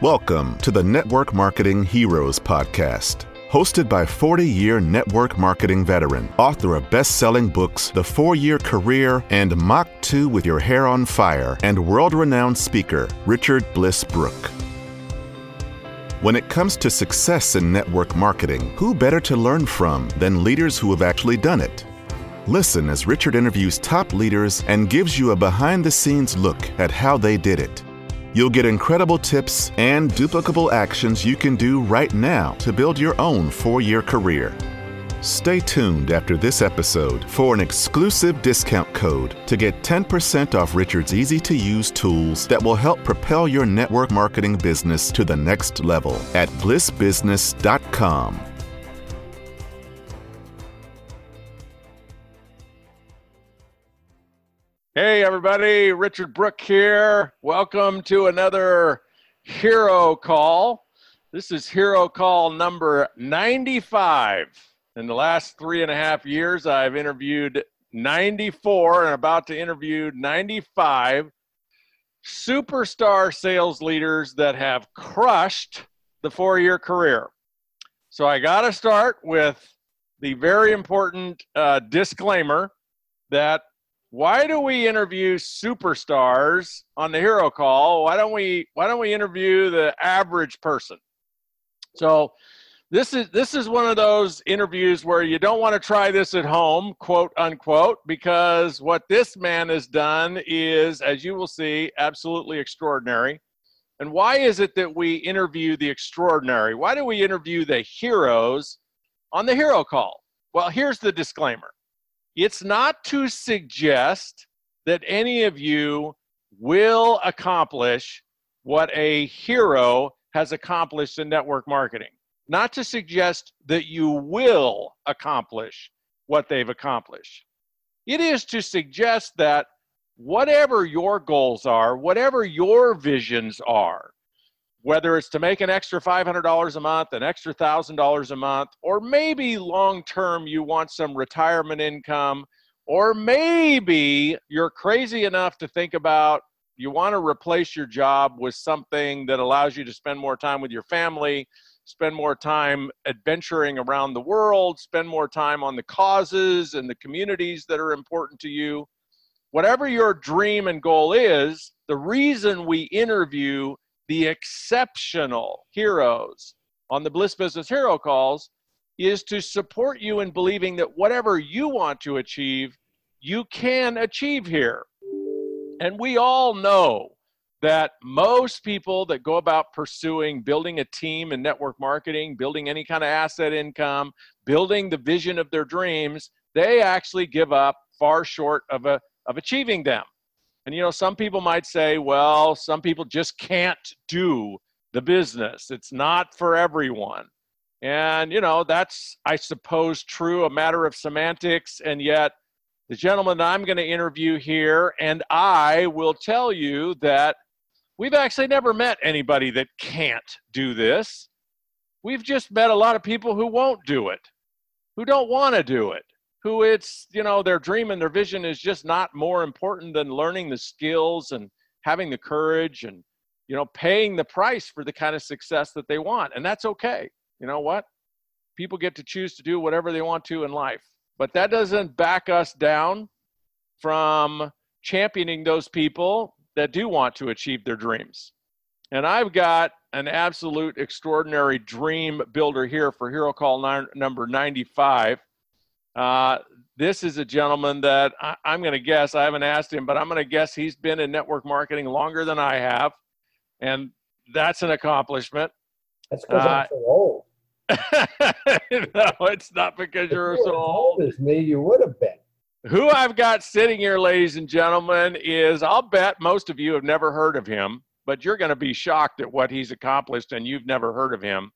Welcome to the Network Marketing Heroes Podcast. Hosted by 40 year network marketing veteran, author of best selling books, The Four Year Career, and Mach 2 with Your Hair on Fire, and world renowned speaker, Richard Bliss Brooke. When it comes to success in network marketing, who better to learn from than leaders who have actually done it? Listen as Richard interviews top leaders and gives you a behind the scenes look at how they did it. You'll get incredible tips and duplicable actions you can do right now to build your own four year career. Stay tuned after this episode for an exclusive discount code to get 10% off Richard's easy to use tools that will help propel your network marketing business to the next level at blissbusiness.com. Hey, everybody, Richard Brooke here. Welcome to another Hero Call. This is Hero Call number 95. In the last three and a half years, I've interviewed 94 and about to interview 95 superstar sales leaders that have crushed the four year career. So I got to start with the very important uh, disclaimer that why do we interview superstars on the hero call? Why don't we why don't we interview the average person? So this is this is one of those interviews where you don't want to try this at home quote unquote because what this man has done is as you will see absolutely extraordinary. And why is it that we interview the extraordinary? Why do we interview the heroes on the hero call? Well here's the disclaimer it's not to suggest that any of you will accomplish what a hero has accomplished in network marketing. Not to suggest that you will accomplish what they've accomplished. It is to suggest that whatever your goals are, whatever your visions are, whether it's to make an extra $500 a month, an extra $1,000 a month, or maybe long term you want some retirement income, or maybe you're crazy enough to think about you want to replace your job with something that allows you to spend more time with your family, spend more time adventuring around the world, spend more time on the causes and the communities that are important to you. Whatever your dream and goal is, the reason we interview the exceptional heroes on the Bliss Business Hero calls is to support you in believing that whatever you want to achieve, you can achieve here. And we all know that most people that go about pursuing building a team in network marketing, building any kind of asset income, building the vision of their dreams, they actually give up far short of, a, of achieving them. And you know, some people might say, well, some people just can't do the business. It's not for everyone. And you know, that's I suppose true, a matter of semantics, and yet the gentleman I'm going to interview here and I will tell you that we've actually never met anybody that can't do this. We've just met a lot of people who won't do it, who don't want to do it who it's you know their dream and their vision is just not more important than learning the skills and having the courage and you know paying the price for the kind of success that they want. And that's okay. You know what? People get to choose to do whatever they want to in life. But that doesn't back us down from championing those people that do want to achieve their dreams. And i've got an absolute extraordinary dream builder here for hero call number 95 uh, this is a gentleman that I, am going to guess, I haven't asked him, but I'm going to guess he's been in network marketing longer than I have. And that's an accomplishment. That's because uh, I'm so old. no, it's not because if you're you so old. as me, you would have been. Who I've got sitting here, ladies and gentlemen, is I'll bet most of you have never heard of him, but you're going to be shocked at what he's accomplished and you've never heard of him.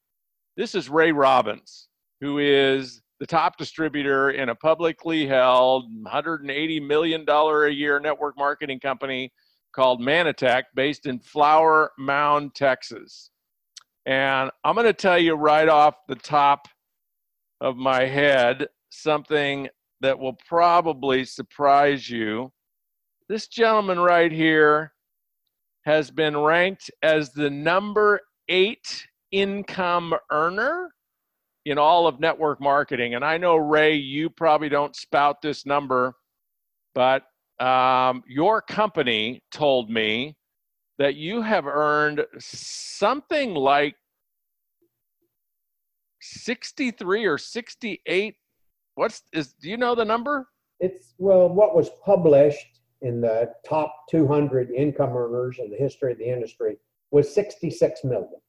This is Ray Robbins, who is the top distributor in a publicly held $180 million a year network marketing company called Mannatech based in Flower Mound, Texas. And I'm going to tell you right off the top of my head something that will probably surprise you. This gentleman right here has been ranked as the number eight income earner in all of network marketing. And I know, Ray, you probably don't spout this number, but um, your company told me that you have earned something like 63 or 68 what's is do you know the number It's, well, what was published in the top 200 income earners in the history of the industry was 66 million.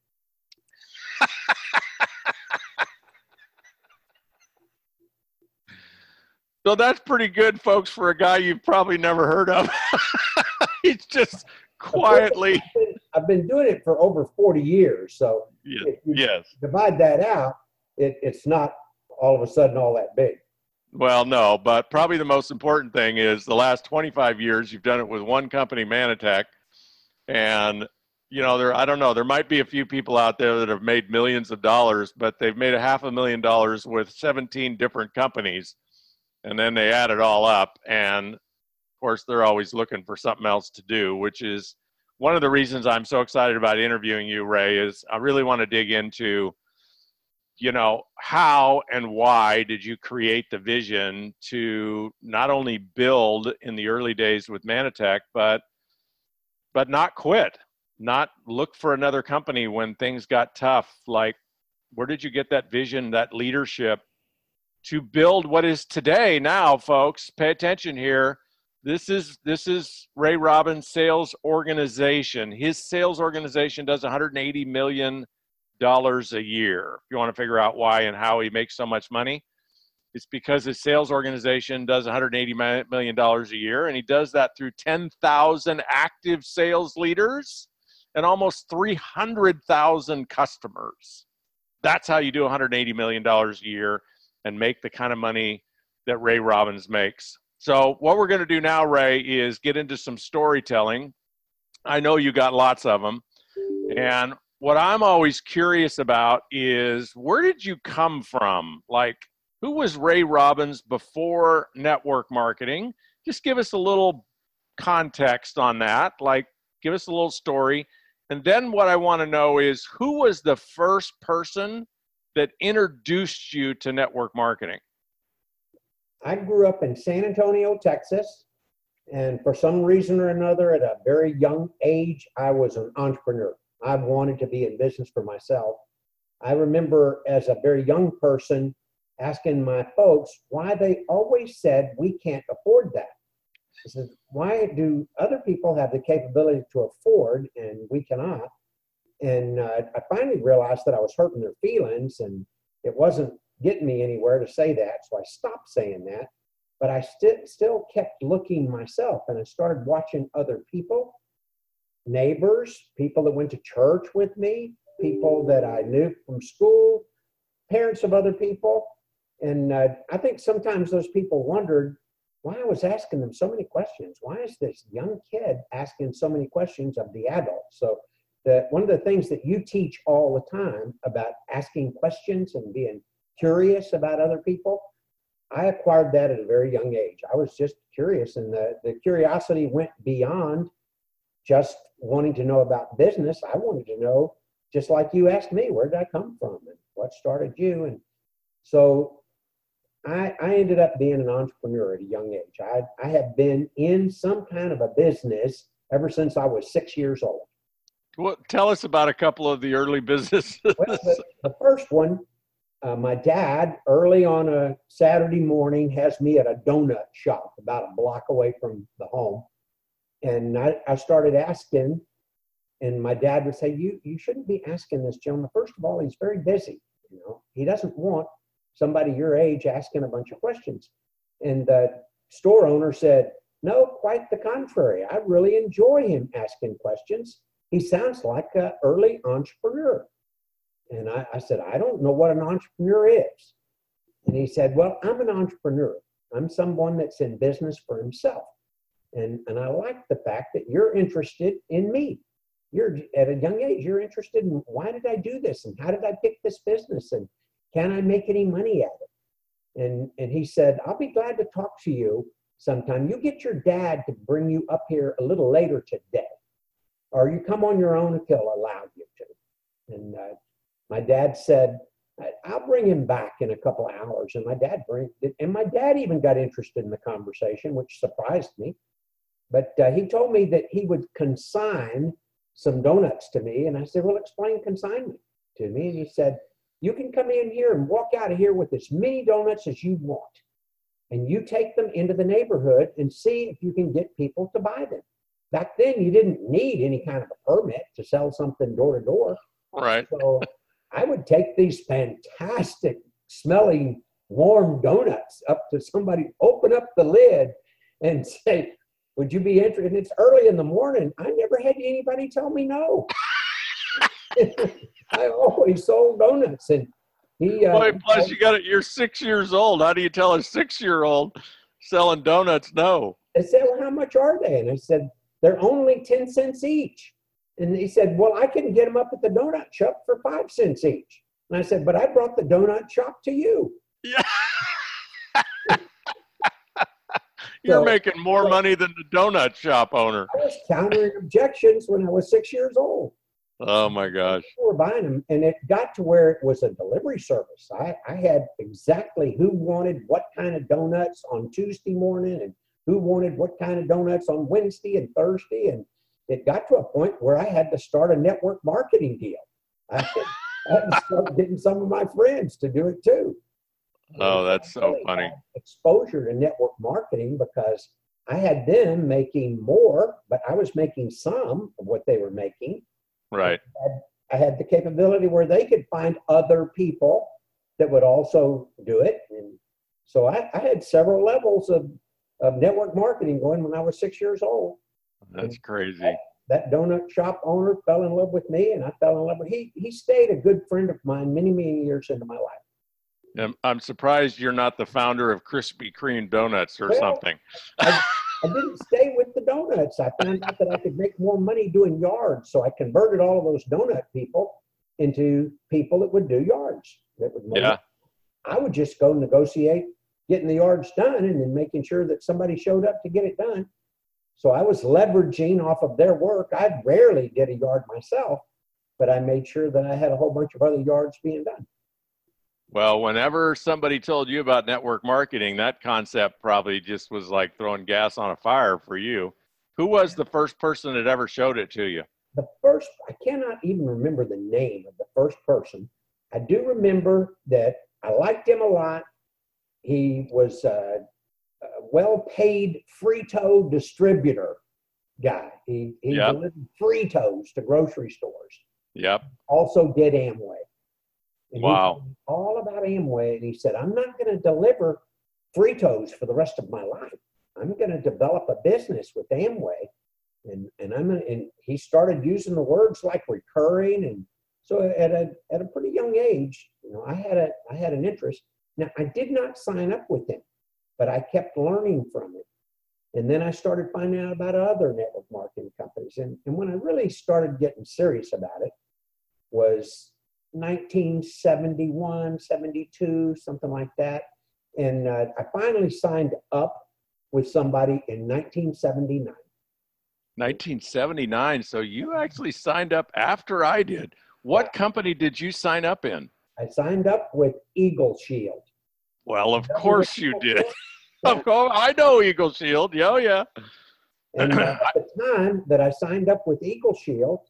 So that's pretty good folks for a guy you've probably never heard of he's just quietly I've been, doing it for over 40 years. So yes, if you yes. divide that out, it, it's not all of a sudden all that big. Well, no, but probably the most important thing is the last 25 years you've done it with one company, Mannatech, and you know there I don't know there might be a few people out there that have made millions of dollars, but they've made a half a million dollars with 17 different companies, and then they add it all up, and of course they're always looking for something else to do, which is one of the reasons I'm so excited about interviewing you, Ray. Is I really want to dig into you know how and why did you create the vision to not only build in the early days with Mannatech but but not quit not look for another company when things got tough like where did you get that vision that leadership to build what is today now folks pay attention here this is this is ray robbins sales organization his sales organization does 180 million dollars a year. If you want to figure out why and how he makes so much money, it's because his sales organization does 180 million dollars a year, and he does that through 10,000 active sales leaders and almost 300,000 customers. That's how you do 180 million dollars a year and make the kind of money that Ray Robbins makes. So, what we're going to do now, Ray, is get into some storytelling. I know you got lots of them. And what I'm always curious about is where did you come from? Like, who was Ray Robbins before network marketing? Just give us a little context on that. Like, give us a little story. And then what I want to know is who was the first person that introduced you to network marketing? I grew up in San Antonio, Texas. And for some reason or another, at a very young age, I was an entrepreneur. I wanted to be in business for myself. I remember as a very young person asking my folks why they always said we can't afford that. I said, why do other people have the capability to afford and we cannot? And uh, I finally realized that I was hurting their feelings and it wasn't getting me anywhere to say that. So I stopped saying that. But I st- still kept looking myself and I started watching other people neighbors, people that went to church with me, people that I knew from school, parents of other people. And uh, I think sometimes those people wondered why I was asking them so many questions. Why is this young kid asking so many questions of the adults? So, the, one of the things that you teach all the time about asking questions and being curious about other people, I acquired that at a very young age. I was just curious, and the, the curiosity went beyond just wanting to know about business. I wanted to know, just like you asked me, where did I come from and what started you? And so I, I ended up being an entrepreneur at a young age. I, I have been in some kind of a business ever since I was six years old. Well, tell us about a couple of the early businesses. well, the, the, first one, uh, my dad, early on a Saturday morning, has me at a donut shop about a block away from the home and I, I started asking, and my dad would say, "You you shouldn't be asking this gentleman. First of all, he's very busy. You know, he doesn't want somebody your age asking a bunch of questions." And the store owner said, "No, quite the contrary. I really enjoy him asking questions. He sounds like an early entrepreneur." And I, I said, "I don't know what an entrepreneur is." And he said, "Well, I'm an entrepreneur. I'm someone that's in business for himself." And, and I like the fact that you're interested in me. You're at a young age, you're interested in why did I do this and how did I pick this business and can I make any money at it? And, and he said, I'll be glad to talk to you sometime. You get your dad to bring you up here a little later today, or you come on your own if he'll allow you to. And uh, my dad said, I'll bring him back in a couple of hours. And my dad bring and my dad even got interested in the conversation, which surprised me. But uh, he told me that he would consign some donuts to me. And I said, Well, explain consignment to me. And he said, You can come in here and walk out of here with as many donuts as you want. And you take them into the neighborhood and see if you can get people to buy them. Back then, you didn't need any kind of a permit to sell something door to door. Right. So I would take these fantastic smelling warm donuts up to somebody, open up the lid and say, would you be interested? And it's early in the morning. I never had anybody tell me no. I always sold donuts, and he. Uh, Boy, plus you got it. You're six years old. How do you tell a six-year-old selling donuts no? I said, "Well, how much are they?" And I said, "They're only ten cents each." And he said, "Well, I can get them up at the donut shop for five cents each." And I said, "But I brought the donut shop to you." Yeah. You're so, making more money than the donut shop owner. I was countering objections when I was six years old. Oh my gosh. We were buying them, and it got to where it was a delivery service. I, I had exactly who wanted what kind of donuts on Tuesday morning and who wanted what kind of donuts on Wednesday and Thursday. And it got to a point where I had to start a network marketing deal. I had, I had to start getting some of my friends to do it too. Oh, that's so funny. Exposure to network marketing because I had them making more, but I was making some of what they were making. Right. I had, I had the capability where they could find other people that would also do it. And so I, I had several levels of, of network marketing going when I was six years old. That's crazy. That, that donut shop owner fell in love with me and I fell in love with he he stayed a good friend of mine many, many years into my life. I'm surprised you're not the founder of Krispy Kreme Donuts or well, something. I, I, didn't stay with the donuts. I found out that I could make more money doing yards, so I converted all of those donut people into people that would do yards. That would yeah. I would just go negotiate getting the yards done and then making sure that somebody showed up to get it done. So I was leveraging off of their work. I rarely did a yard myself, but I made sure that I had a whole bunch of other yards being done. Well, whenever somebody told you about network marketing, that concept probably just was like throwing gas on a fire for you. Who was the first person that ever showed it to you? The first, I cannot even remember the name of the first person. I do remember that I liked him a lot. He was a, a well paid Frito distributor guy. He, he yep. delivered Fritos to grocery stores. Yep. Also did Amway. And wow. all about Amway. And he said, I'm not going to deliver Fritos for the rest of my life. I'm going to develop a business with Amway. And, and I'm gonna, and he started using the words like recurring. And so at a, at a pretty young age, you know, I had a, I had an interest. Now I did not sign up with him, but I kept learning from him. And then I started finding out about other network marketing companies. And, and when I really started getting serious about it was 1971, 72, something like that. And uh, I finally signed up with somebody in 1979. 1979. So you actually signed up after I did. What yeah. company did you sign up in? I signed up with Eagle Shield. Well, of course you did. of course, I know Eagle Shield. Yeah, yeah. And uh, at the time that I signed up with Eagle Shield,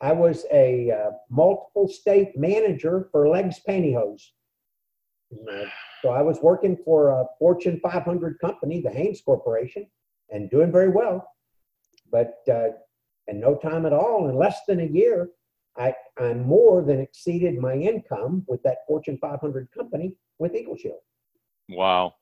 I was a uh, multiple state manager for L'eggs Pantyhose. Uh, so I was working for a Fortune 500 company, the Hanes Corporation, and doing very well. But uh, in no time at all, in less than a year, I, I more than exceeded my income with that Fortune 500 company with Eagle Shield. Wow.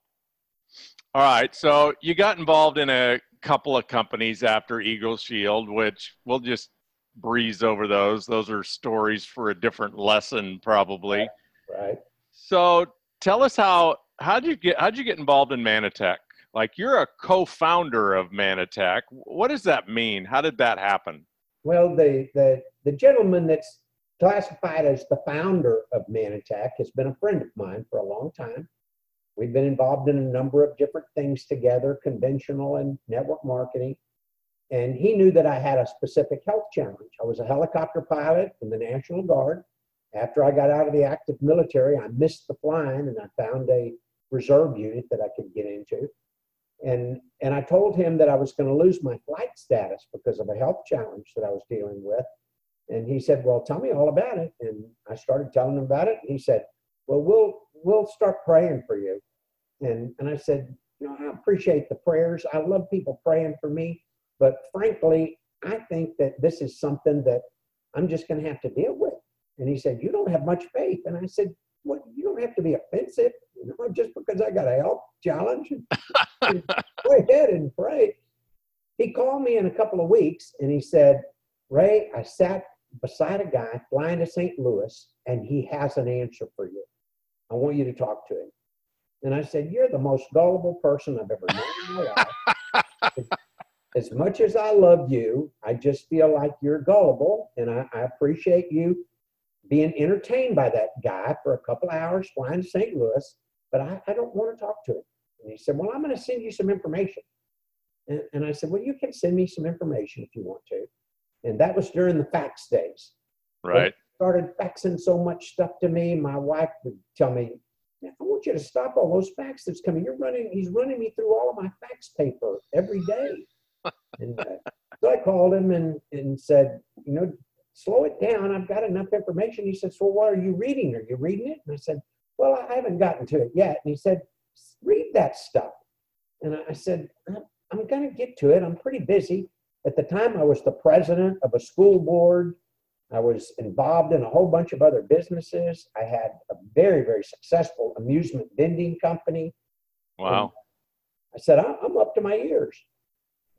All right. So you got involved in a couple of companies after Eagle Shield, which we'll just breeze over those. Those are stories for a different lesson, probably. Right. So tell us how how did you get how did you get involved in Mannatech? Like you're a co-founder of Mannatech. What does that mean? How did that happen? Well, the the the gentleman that's classified as the founder of Mannatech has been a friend of mine for a long time. We've been involved in a number of different things together, conventional and network marketing. and he knew that I had a specific health challenge. I was a helicopter pilot in the National Guard. After I got out of the active military, I missed the flying and I found a reserve unit that I could get into. And, and I told him that I was going to lose my flight status because of a health challenge that I was dealing with. And he said, Well, tell me all about it. And I started telling him about it. And he said, Well, we'll, we'll start praying for you. And, and I said, You know, I appreciate the prayers. I love people praying for me. But frankly, I think that this is something that I'm just going to have to deal with. And he said, You don't have much faith. And I said, Well, you don't have to be offensive. Just because I got a health challenge, go ahead and pray. He called me in a couple of weeks and he said, Ray, I sat beside a guy flying to St. Louis and he has an answer for you. I want you to talk to him. And I said, You're the most gullible person I've ever known in my life. as much as I love you, I just feel like you're gullible, and I, I, appreciate you being entertained by that guy for a couple hours flying to St. Louis, but I, I don't want to talk to him. And he said, Well, I'm going to send you some information. And, and I said, Well, you can send me some information if you want to. And that was during the fax days. Right. started faxing so much stuff to me. My wife would tell me, I want you to stop all those fax that's coming. You're running, he's running me through all of my fax paper every day and uh, so I called him and, and said, you know, slow it down. I've got enough information. He said, so what are you reading? Are you reading it? And I said, well, I haven't gotten to it yet. And he said, read that stuff. And I said, I'm going to get to it. I'm pretty busy. At the time, I was the president of a school board. I was involved in a whole bunch of other businesses. I had a very, very successful amusement vending company. Wow. And I said, I'm up to my ears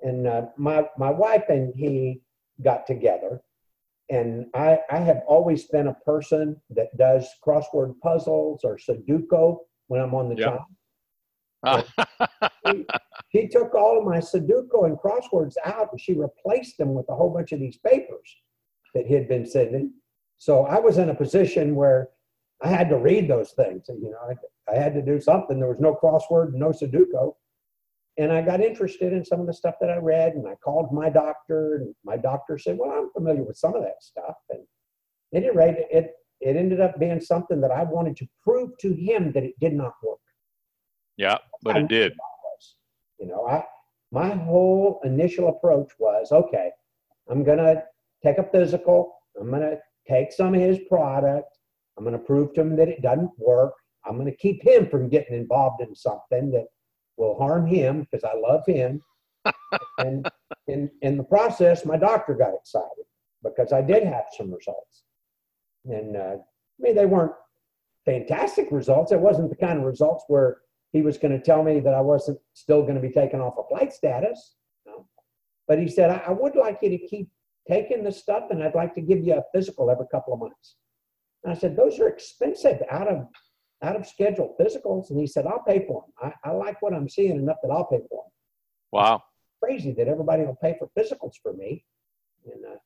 and uh, my my wife and he got together and I, I have always been a person that does crossword puzzles or Sudoku when I'm on the yep. job. Ah. he, he, took all of my Sudoku and crosswords out and she replaced them with a whole bunch of these papers that he had been sending. So I was in a position where I had to read those things. And, you know, I, I had to do something. There was no crossword, no Sudoku and I got interested in some of the stuff that I read, and I called my doctor, and my doctor said, "Well, I'm familiar with some of that stuff." And at any rate, it it ended up being something that I wanted to prove to him that it did not work. Yeah, but it did. Was. You know, I my whole initial approach was, okay, I'm gonna take a physical. I'm gonna take some of his product. I'm gonna prove to him that it doesn't work. I'm gonna keep him from getting involved in something that will harm him because I love him. and in, in the process, my doctor got excited because I did have some results. And uh, I mean, they weren't fantastic results. It wasn't the kind of results where he was going to tell me that I wasn't still going to be taken off a flight status. No. But he said, I, I would like you to keep taking the stuff and I'd like to give you a physical every couple of months. And I said, those are expensive out of out of schedule physicals, and he said, "I'll pay for them. I, I like what I'm seeing enough that I'll pay for them." Wow, it's crazy that everybody will pay for physicals for me. And uh,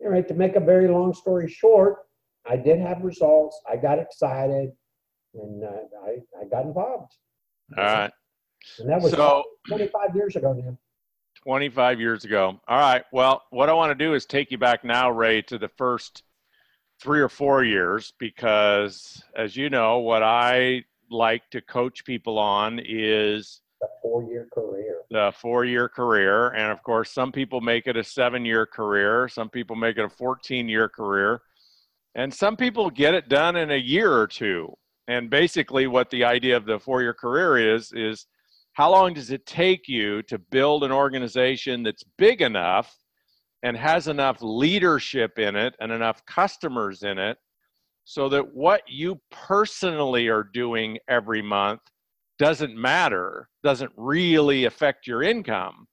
anyway, to make a very long story short, I did have results. I got excited, and uh, I I got involved. All right, and that was so, 25 years ago now. 25 years ago. All right. Well, what I want to do is take you back now, Ray, to the first three or four years because, as you know, what I like to coach people on is the four year career. The four year career. And of course, some people make it a seven year career, some people make it a 14 year career, and some people get it done in a year or two. And basically, what the idea of the four year career is, is how long does it take you to build an organization that's big enough and has enough leadership in it and enough customers in it so that what you personally are doing every month doesn't matter, doesn't really affect your income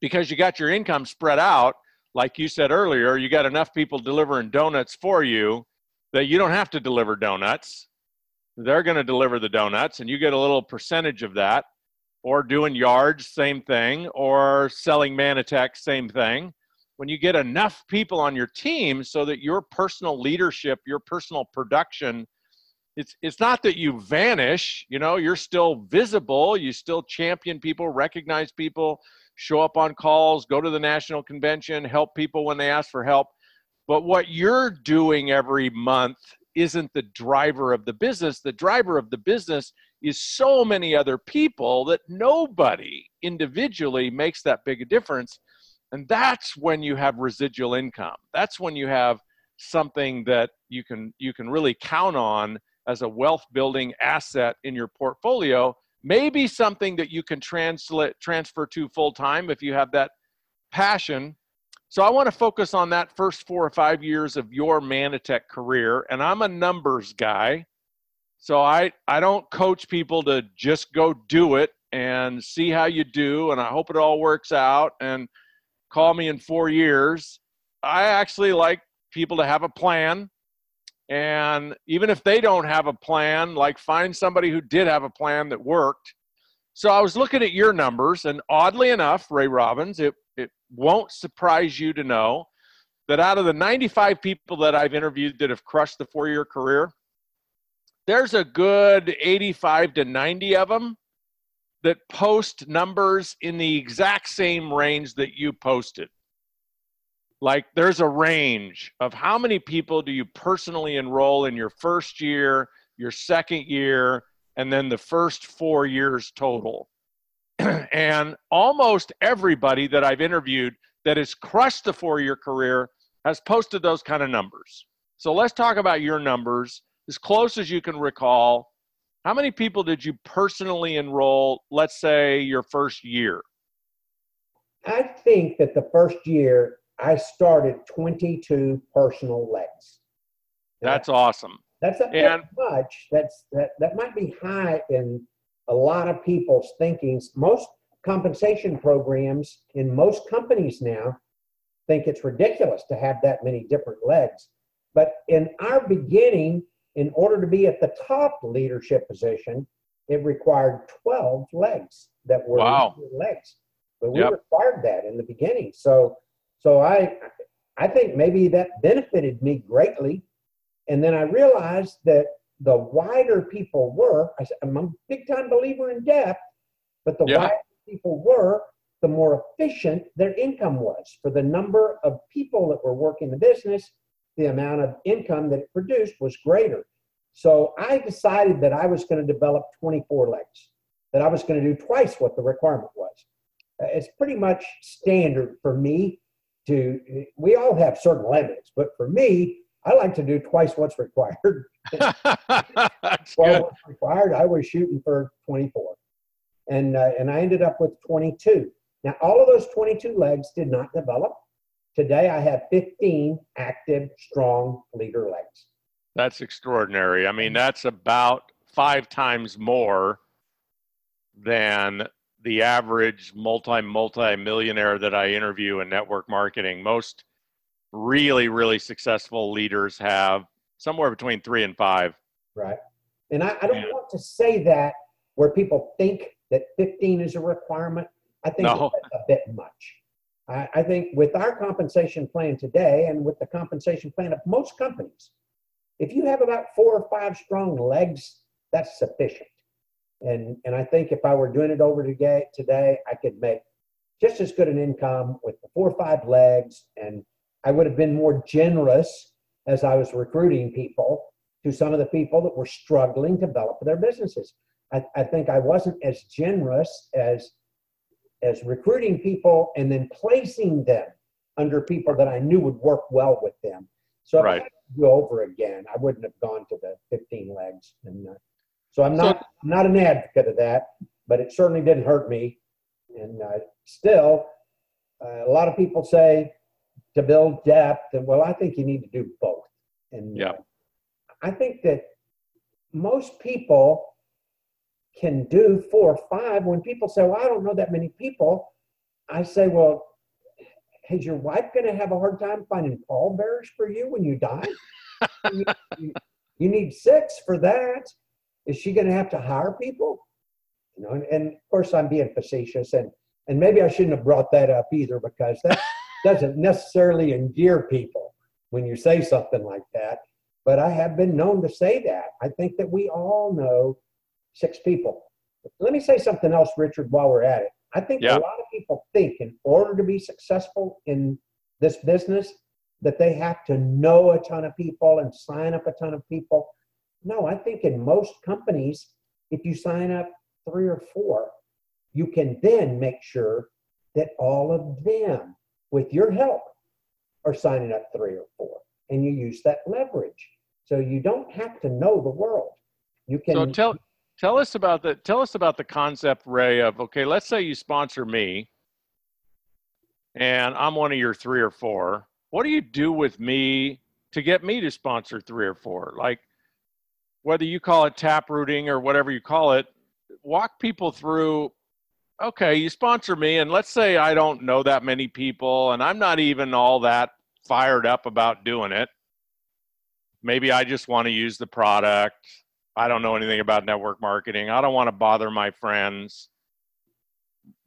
because you got your income spread out. Like you said earlier, you got enough people delivering donuts for you that you don't have to deliver donuts. They're going to deliver the donuts and you get a little percentage of that. Or doing yards, same thing. Or selling Mannatech, same thing when you get enough people on your team so that your personal leadership, your personal production, it's it's not that you vanish, you know, you're still visible, you still champion people, recognize people, show up on calls, go to the national convention, help people when they ask for help. But what you're doing every month isn't the driver of the business. The driver of the business is so many other people that nobody individually makes that big a difference. And that's when you have residual income. That's when you have something that you can you can really count on as a wealth building asset in your portfolio. Maybe something that you can translate transfer to full time if you have that passion. So i want to focus on that first four or five years of your Mannatech career and i'm a numbers guy. So i i don't coach people to just go do it and see how you do and i hope it all works out. And call me in four years i actually like people to have a plan and even if they don't have a plan, like find somebody who did have a plan that worked. So I was looking at your numbers, and oddly enough, Ray Robbins, it, it won't surprise you to know that out of the 95 people that I've interviewed that have crushed the four year career, there's a good 85 to 90 of them that post numbers in the exact same range that you posted like there's a range of how many people do you personally enroll in your first year, your second year, and then the first four years total. and almost everybody that I've interviewed that has crushed the four year career has posted those kind of numbers. So let's talk about your numbers as close as you can recall. How many people did you personally enroll, let's say your first year? I think that the first year I started 22 personal legs. That's awesome. That's a bit and, much. That's that that might be high in a lot of people's thinkings. Most compensation programs in most companies now think it's ridiculous to have that many different legs. But in our beginning, in order to be at the top leadership position, it required 12 legs that were wow. legs. But we yep. required that in the beginning. So so I, I think maybe that benefited me greatly. And then I realized that the wider people were, I, said, I'm a big time believer in depth, but the yeah. wider people were, the more efficient their income was. For the number of people that were working the business, the amount of income that it produced was greater. So I decided that I was going to develop 24 legs, that I was going to do twice what the requirement was. It's pretty much standard for me to we all have certain limits, but for me, I like to do twice what's required. well, what's required, I was shooting for 24, and uh, and I ended up with 22. Now, all of those 22 legs did not develop. Today, I have 15 active, strong leader legs. That's extraordinary. I mean, mm-hmm. that's about five times more than the average multi multi millionaire that I interview in network marketing. Most really really successful leaders have somewhere between three and five. Right, and I, I don't yeah. want to say that where people think that 15 is a requirement. I think no. it's a bit much. I, I think with our compensation plan today and with the compensation plan of most companies, if you have about four or five strong legs, that's sufficient. And, and I think if I were doing it over today, today, I could make just as good an income with the four or five legs. And I would have been more generous as I was recruiting people to some of the people that were struggling to develop their businesses. I, I think I wasn't as generous as as recruiting people and then placing them under people that I knew would work well with them. So right. if I go over again, I wouldn't have gone to the 15 legs. And uh, so I'm not so, I'm not an advocate of that, but it certainly didn't hurt me. And uh, still, uh, a lot of people say to build depth, and well, I think you need to do both. And yeah. I think that most people can do four or five. When people say, "Well, I don't know that many people," I say, "Well, is your wife going to have a hard time finding pallbearers for you when you die? you, you, you need six for that. Is she going to have to hire people? You know, and, and, of course I'm being facetious, and and maybe I shouldn't have brought that up either because that doesn't necessarily endear people when you say something like that. But I have been known to say that. I think that we all know six people. Let me say something else, Richard, while we're at it. I think Yeah. a lot of people think in order to be successful in this business that they have to know a ton of people and sign up a ton of people. No, I think in most companies, if you sign up three or four, you can then make sure that all of them, with your help, are signing up three or four. And you use that leverage. So you don't have to know the world. You can So tell tell us about the tell us about the concept, Ray, of okay, let's say you sponsor me and I'm one of your three or four. What do you do with me to get me to sponsor three or four? Like whether you call it tap rooting or whatever you call it, walk people through okay, you sponsor me and let's say I don't know that many people and I'm not even all that fired up about doing it. Maybe I just want to use the product. I don't know anything about network marketing. I don't want to bother my friends.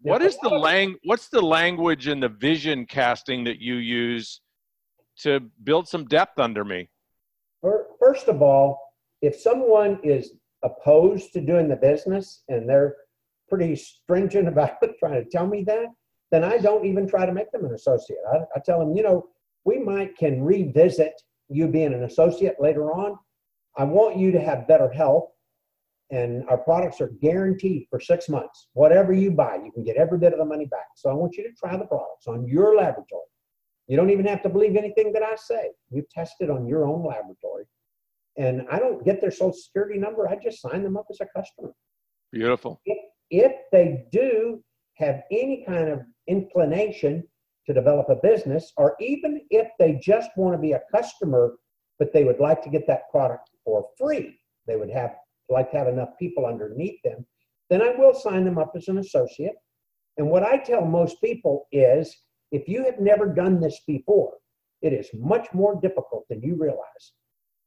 What the lot lang what's the language and the vision casting that you use to build some depth under me? First of all, if someone is opposed to doing the business and they're pretty stringent about trying to tell me that, then I don't even try to make them an associate. I, I tell them, you know, we might can revisit you being an associate later on. I want you to have better health, and our products are guaranteed for six months. Whatever you buy, you can get every bit of the money back. So I want you to try the products on your laboratory. You don't even have to believe anything that I say. You test it on your own laboratory. And I don't get their social security number. I just sign them up as a customer. Beautiful. If they do have any kind of inclination to develop a business, or even if they just want to be a customer, but they would like to get that product for free, they would have like to have enough people underneath them, then I will sign them up as an associate. And what I tell most people is if you have never done this before, it is much more difficult than you realize.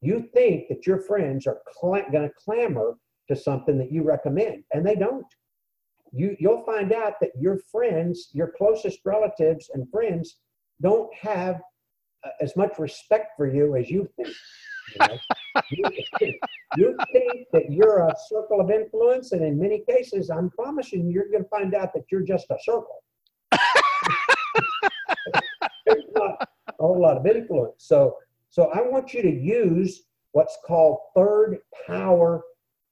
You think that your friends are cl- going to clamor to something that you recommend, and they don't. You, you'll find out that your friends, your closest relatives and friends, don't have uh, as much respect for you as you think. You, know? you, think that you're a circle of influence, and in many cases, I'm promising you, you're going to find out that you're just a circle. There's not a whole lot of influence. So, so I want you to use what's called third power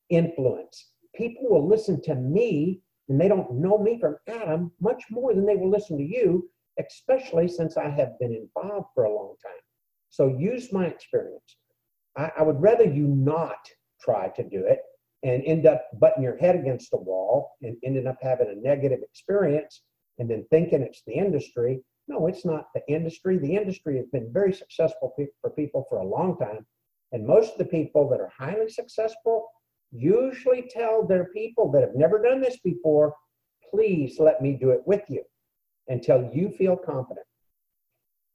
influence. People will listen to me, and they don't know me from Adam much more than they will listen to you, especially since I have been involved for a long time. So use my experience. I, I would rather you not try to do it and end up butting your head against the wall and ending up having a negative experience and then thinking it's the industry. No, it's not the industry. The industry has been very successful for people for a long time. And most of the people that are highly successful usually tell their people that have never done this before, please let me do it with you until you feel confident.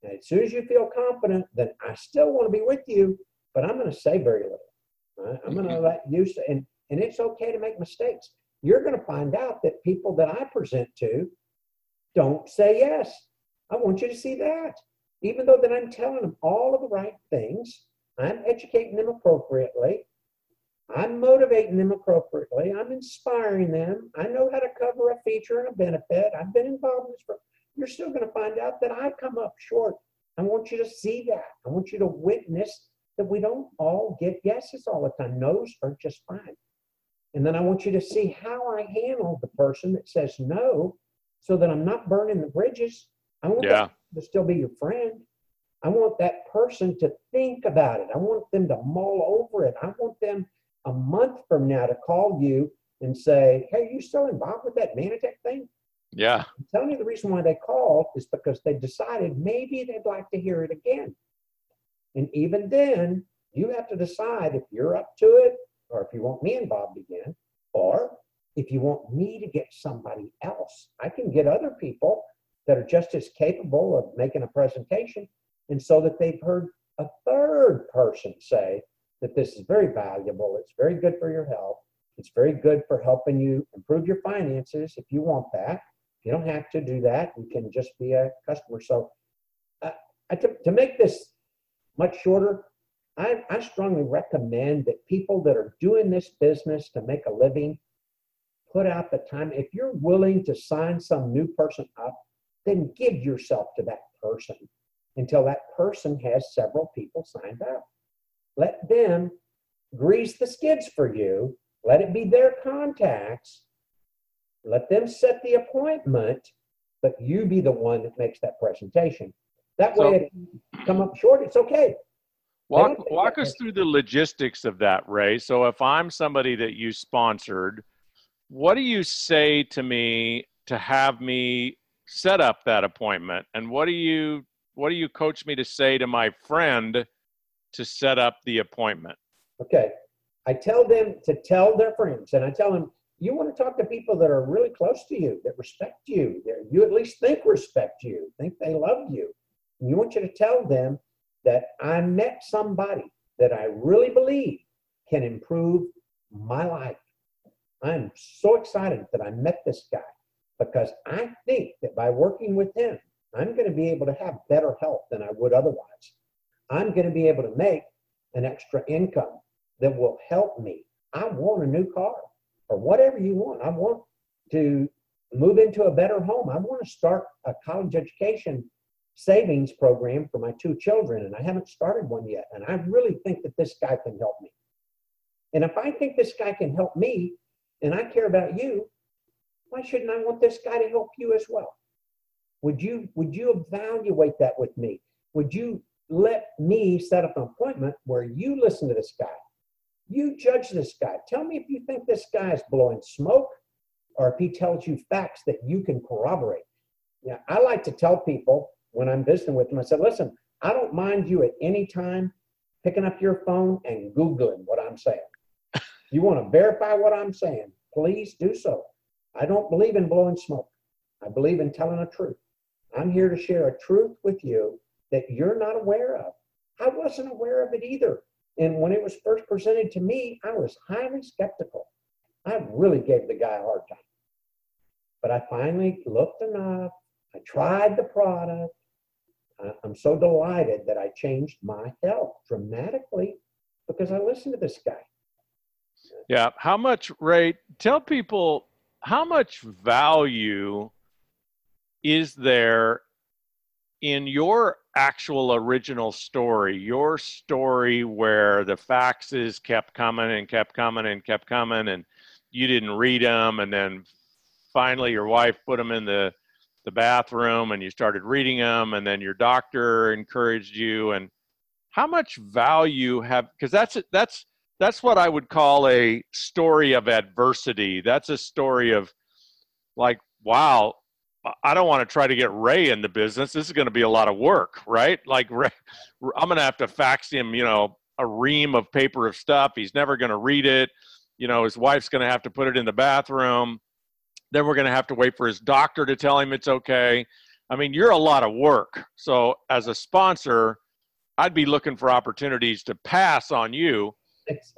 And as soon as you feel confident, then I still want to be with you, but I'm going to say very little. right? I'm going to mm-hmm. let you say, and, and it's okay to make mistakes. You're going to find out that people that I present to don't say yes. I want you to see that. Even though that I'm telling them all of the right things, I'm educating them appropriately. I'm motivating them appropriately. I'm inspiring them. I know how to cover a feature and a benefit. I've been involved in this. For, you're still going to find out that I come up short. I want you to see that. I want you to witness that we don't all get yeses all the time. No's are just fine. And then I want you to see how I handle the person that says no so that I'm not burning the bridges. I want Yeah. to still be your friend. I want that person to think about it. I want them to mull over it. I want them a month from now to call you and say, Hey, you still involved with that Mannatech thing? Yeah. I'm telling you the reason why they called is because they decided maybe they'd like to hear it again. And even then, you have to decide if you're up to it or if you want me involved again, or if you want me to get somebody else. I can get other people that are just as capable of making a presentation, and so that they've heard a third person say that this is very valuable, it's very good for your health, it's very good for helping you improve your finances if you want that. You don't have to do that. You can just be a customer. So, uh, to, to make this much shorter, I, I strongly recommend that people that are doing this business to make a living put out the time. If you're willing to sign some new person up, then give yourself to that person until that person has several people signed up. Let them grease the skids for you. Let it be their contacts. Let them set the appointment, but you be the one that makes that presentation. That way, So- if you come up short, it's okay. Walk, walk us through the logistics of that, Ray. So if I'm somebody that you sponsored, what do you say to me to have me set up that appointment? And what do you what do you coach me to say to my friend to set up the appointment? Okay. I tell them to tell their friends, and I tell them, you want to talk to people that are really close to you, that respect you, that you at least think respect you, think they love you. And you want you to tell them that I met somebody that I really believe can improve my life. I'm so excited that I met this guy because I think that by working with him, I'm going to be able to have better health than I would otherwise. I'm going to be able to make an extra income that will help me. I want a new car or whatever you want. I want to move into a better home. I want to start a college education savings program for my two children, and I haven't started one yet. And I really think that this guy can help me. And if I think this guy can help me and I care about you, why shouldn't I want this guy to help you as well? Would you would you evaluate that with me? Would you let me set up an appointment where you listen to this guy? You judge this guy. Tell me if you think this guy is blowing smoke or if he tells you facts that you can corroborate. Yeah, I like to tell people when I'm visiting with them, I said, listen, I don't mind you at any time picking up your phone and Googling what I'm saying. You want to verify what I'm saying, please do so. I don't believe in blowing smoke. I believe in telling the truth. I'm here to share a truth with you that you're not aware of. I wasn't aware of it either. And when it was first presented to me, I was highly skeptical. I really gave the guy a hard time. But I finally looked enough. I tried the product. I- I'm so delighted that I changed my health dramatically because I listened to this guy. Yeah. How much, Ray, tell people how much value is there in your actual original story, your story where the faxes kept coming and kept coming and kept coming and you didn't read them and then finally your wife put them in the the bathroom and you started reading them and then your doctor encouraged you and how much value have because that's that's that's what I would call a story of adversity. That's a story of like, wow, I don't want to try to get Ray in the business. This is going to be a lot of work, right? Like, Ray, I'm going to have to fax him, you know, a ream of paper of stuff. He's never going to read it. You know, his wife's going to have to put it in the bathroom. Then we're going to have to wait for his doctor to tell him it's okay. I mean, you're a lot of work. So, as a sponsor, I'd be looking for opportunities to pass on you It's,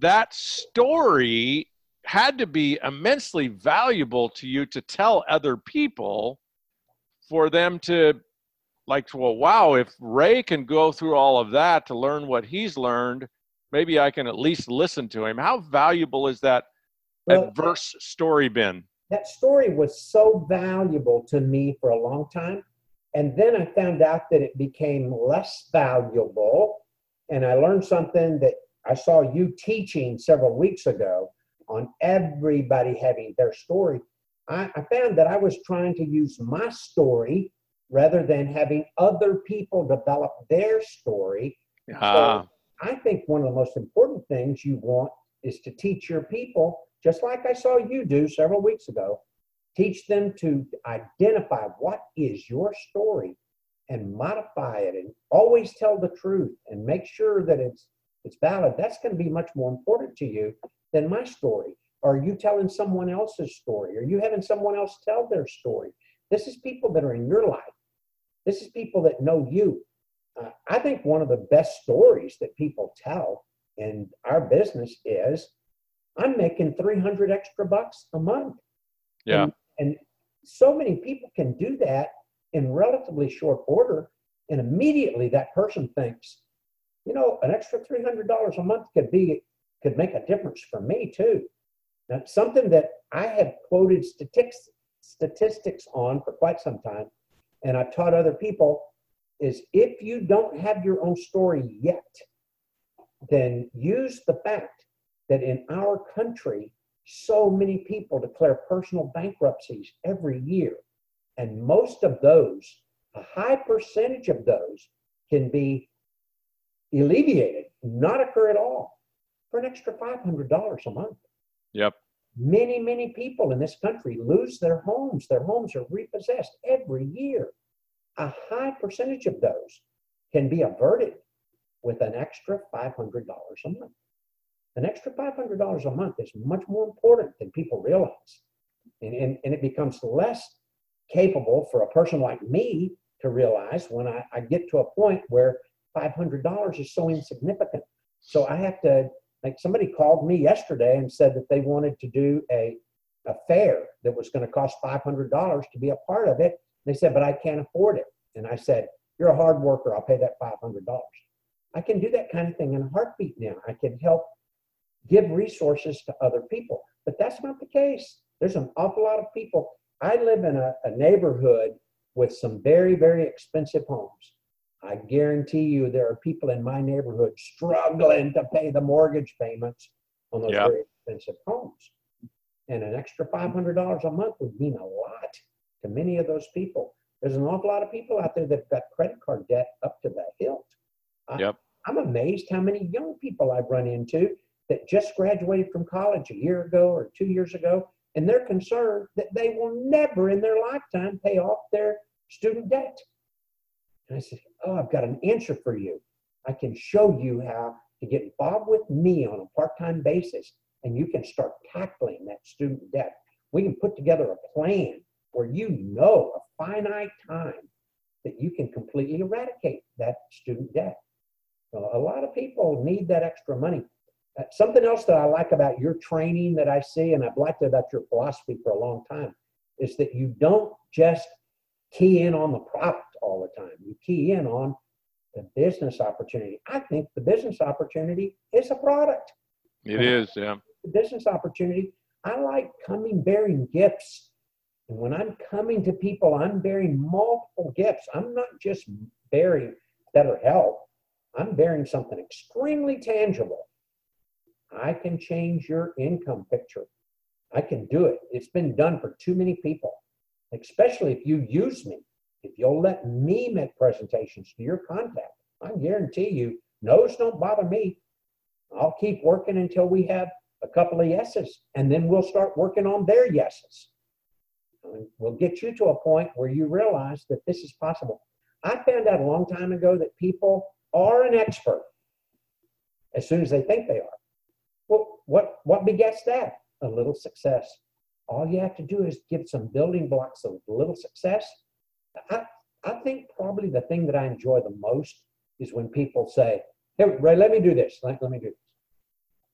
that story had to be immensely valuable to you to tell other people for them to like well wow if ray can go through all of that to learn what he's learned maybe i can at least listen to him how valuable is that well, adverse story been that story was so valuable to me for a long time. And then I found out that it became less valuable. And I learned something that I saw you teaching several weeks ago on everybody having their story. I, I found that I was trying to use my story rather than having other people develop their story. ah I think one of the most important things you want is to teach your people, just like I saw you do several weeks ago, teach them to identify what is your story and modify it and always tell the truth and make sure that it's it's valid. That's going to be much more important to you than my story. Are you telling someone else's story? Are you having someone else tell their story? This is people that are in your life. This is people that know you. Uh, I think one of the best stories that people tell in our business is I'm making 300 extra bucks a month. yeah And, and so many people can do that in relatively short order. And immediately that person thinks, you know, an extra $300 a month could be, could make a difference for me too. That's something that I have quoted statistics statistics on for quite some time, and I've taught other people is if you don't have your own story yet, then use the fact that in our country, so many people declare personal bankruptcies every year. And most of those, a high percentage of those, can be alleviated, not occur at all, for an extra $500 a month. Yep. Many, many people in this country lose their homes. Their homes are repossessed every year. A high percentage of those can be averted with an extra $500 a month. An extra $500 a month is much more important than people realize. And, and, and it becomes less capable for a person like me to realize when I, I get to a point where $500 is so insignificant. So I have to, like somebody called me yesterday and said that they wanted to do a, a fair that was going to cost $500 to be a part of it. They said, but I can't afford it. And I said, you're a hard worker. I'll pay that $500. I can do that kind of thing in a heartbeat now. I can help give resources to other people. But that's not the case. There's an awful lot of people. I live in a, a neighborhood with some very, very expensive homes. I guarantee you there are people in my neighborhood struggling to pay the mortgage payments on those very expensive homes. And an extra $500 a month would mean a lot to many of those people. There's an awful lot of people out there that have got credit card debt up to the hilt. Yep. I'm amazed how many young people I've run into that just graduated from college a year ago or two years ago, and they're concerned that they will never in their lifetime pay off their student debt. And I said, Oh, I've got an answer for you. I can show you how to get involved with me on a part time basis, and you can start tackling that student debt. We can put together a plan where you know a finite time that you can completely eradicate that student debt. A lot of people need that extra money. Uh, something else that I like about your training that I see, and I've liked about your philosophy for a long time, is that you don't just key in on the product all the time. You key in on the business opportunity. I think the business opportunity is a product. It is, yeah. The business opportunity. I like coming bearing gifts. And when I'm coming to people, I'm bearing multiple gifts. I'm not just bearing better health. I'm bearing something extremely tangible. I can change your income picture. I can do it. It's been done for too many people, especially if you use me. If you'll let me make presentations to your contact, I guarantee you, no's don't bother me. I'll keep working until we have a couple of yeses, and then we'll start working on their yeses. We'll get you to a point where you realize that this is possible. I found out a long time ago that people are an expert as soon as they think they are. What, what begets that? A little success. All you have to do is give some building blocks of little success. I, I think probably the thing that I enjoy the most is when people say, Hey, Ray, let me do this. Let, let me do this.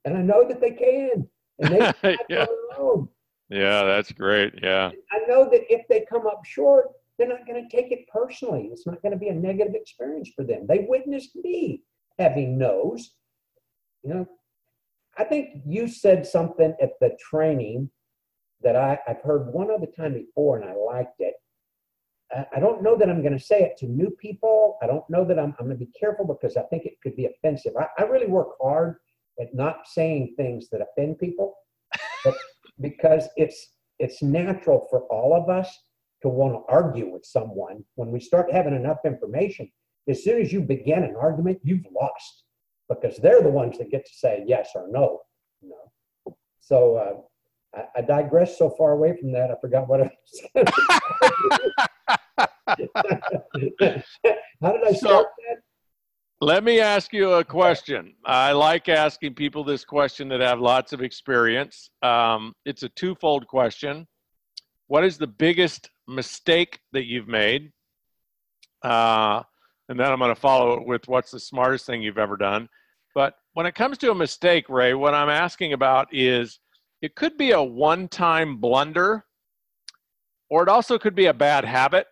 And I know that they can. And they yeah. yeah, that's great. Yeah. I know that if they come up short, they're not going to take it personally. It's not going to be a negative experience for them. They witnessed me having no's. You know, I think you said something at the training that I, have heard one other time before and I liked it. I, I don't know that I'm going to say it to new people. I don't know that I'm, I'm going to be careful because I think it could be offensive. I, I really work hard at not saying things that offend people because it's it's natural for all of us to want to argue with someone when we start having enough information as soon as you begin an argument you've lost because they're the ones that get to say yes or no. You know? So uh, I, I digress so far away from that, I forgot what I was. How did I start that? Let me ask you a question. I like asking people this question that have lots of experience. Um, it's a twofold question. What is the biggest mistake that you've made? Uh, and then I'm going to follow it with what's the smartest thing you've ever done. But when it comes to a mistake, Ray, what I'm asking about is it could be a one time blunder, or it also could be a bad habit.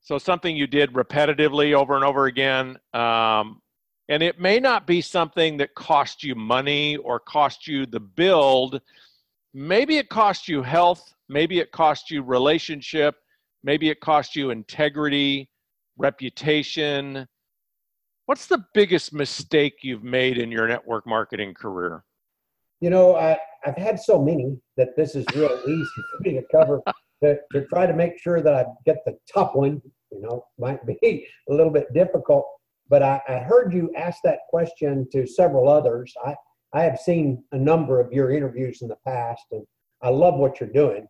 So something you did repetitively over and over again. Um, and it may not be something that cost you money or cost you the build. maybe it cost you health, maybe it cost you relationship, maybe it cost you integrity, reputation. What's the biggest mistake you've made in your network marketing career? You know, I, I've had so many that this is real easy for me to cover. To, to try to make sure that I get the top one, you know, might be a little bit difficult. But I, I heard you ask that question to several others. I, I have seen a number of your interviews in the past, and I love what you're doing.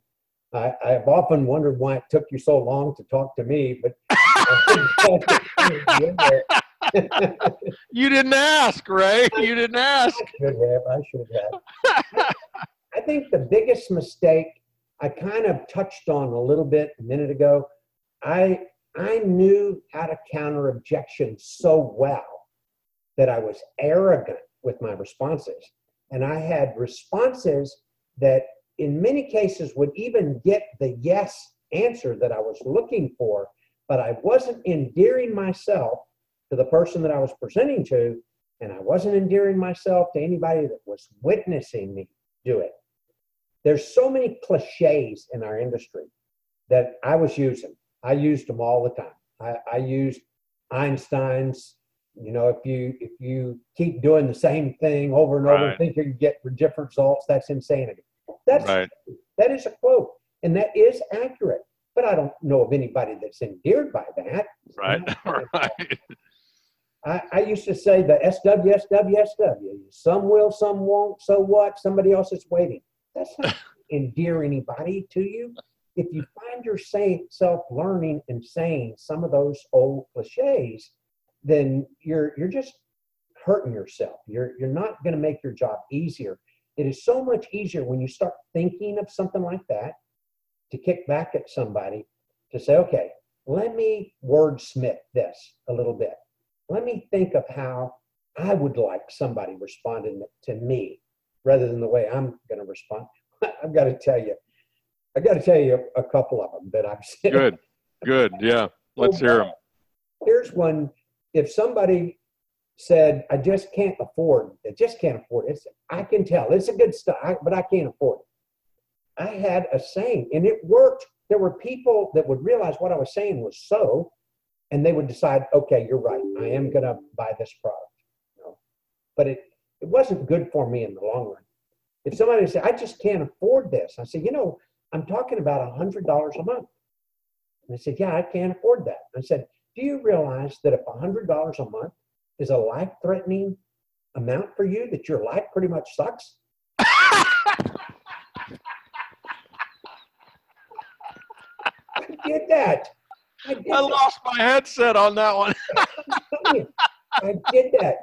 I, I've often wondered why it took you so long to talk to me, but you didn't ask, right? You didn't ask. I should have. I should have. I think the biggest mistake I kind of touched on a little bit a minute ago. I I knew how to counter objection so well that I was arrogant with my responses. And I had responses that in many cases would even get the yes answer that I was looking for, but I wasn't endearing myself to the person that I was presenting to, and I wasn't endearing myself to anybody that was witnessing me do it. There's so many cliches in our industry that I was using. I used them all the time. I, I used Einstein's you know, if you if you keep doing the same thing over and over, right. think you get different results, that's insanity. That's right. that is a quote, and that is accurate. But I don't know of anybody that's endeared by that. Right. right. I, I used to say the SW, SW, SW. Some will, some won't. So what? Somebody else is waiting. That's not endear anybody to you. If you find yourself learning and saying some of those old cliches, then you're you're just hurting yourself. You're you're not going to make your job easier. It is so much easier when you start thinking of something like that to kick back at somebody to say, okay, let me wordsmith this a little bit. Let me think of how I would like somebody responding to me rather than the way I'm going to respond. I've got to tell you, I've got to tell you a couple of them that I've seen. Good, good, yeah. Let's hear them. Here's one if somebody said, I just can't afford it, I just can't afford it, I can tell it's a good stuff, but I can't afford it. I had a saying and it worked. There were people that would realize what I was saying was so, and they would decide, okay, you're right, I am going to buy this product. You know? But it, it wasn't good for me in the long run. If somebody said, I just can't afford this, I said, you know, I'm talking about a $100 a month. And they said, yeah, I can't afford that. I said, do you realize that if a $100 a month is a life threatening amount for you, that your life pretty much sucks? Did that. I, did I lost my headset on that one. I did that.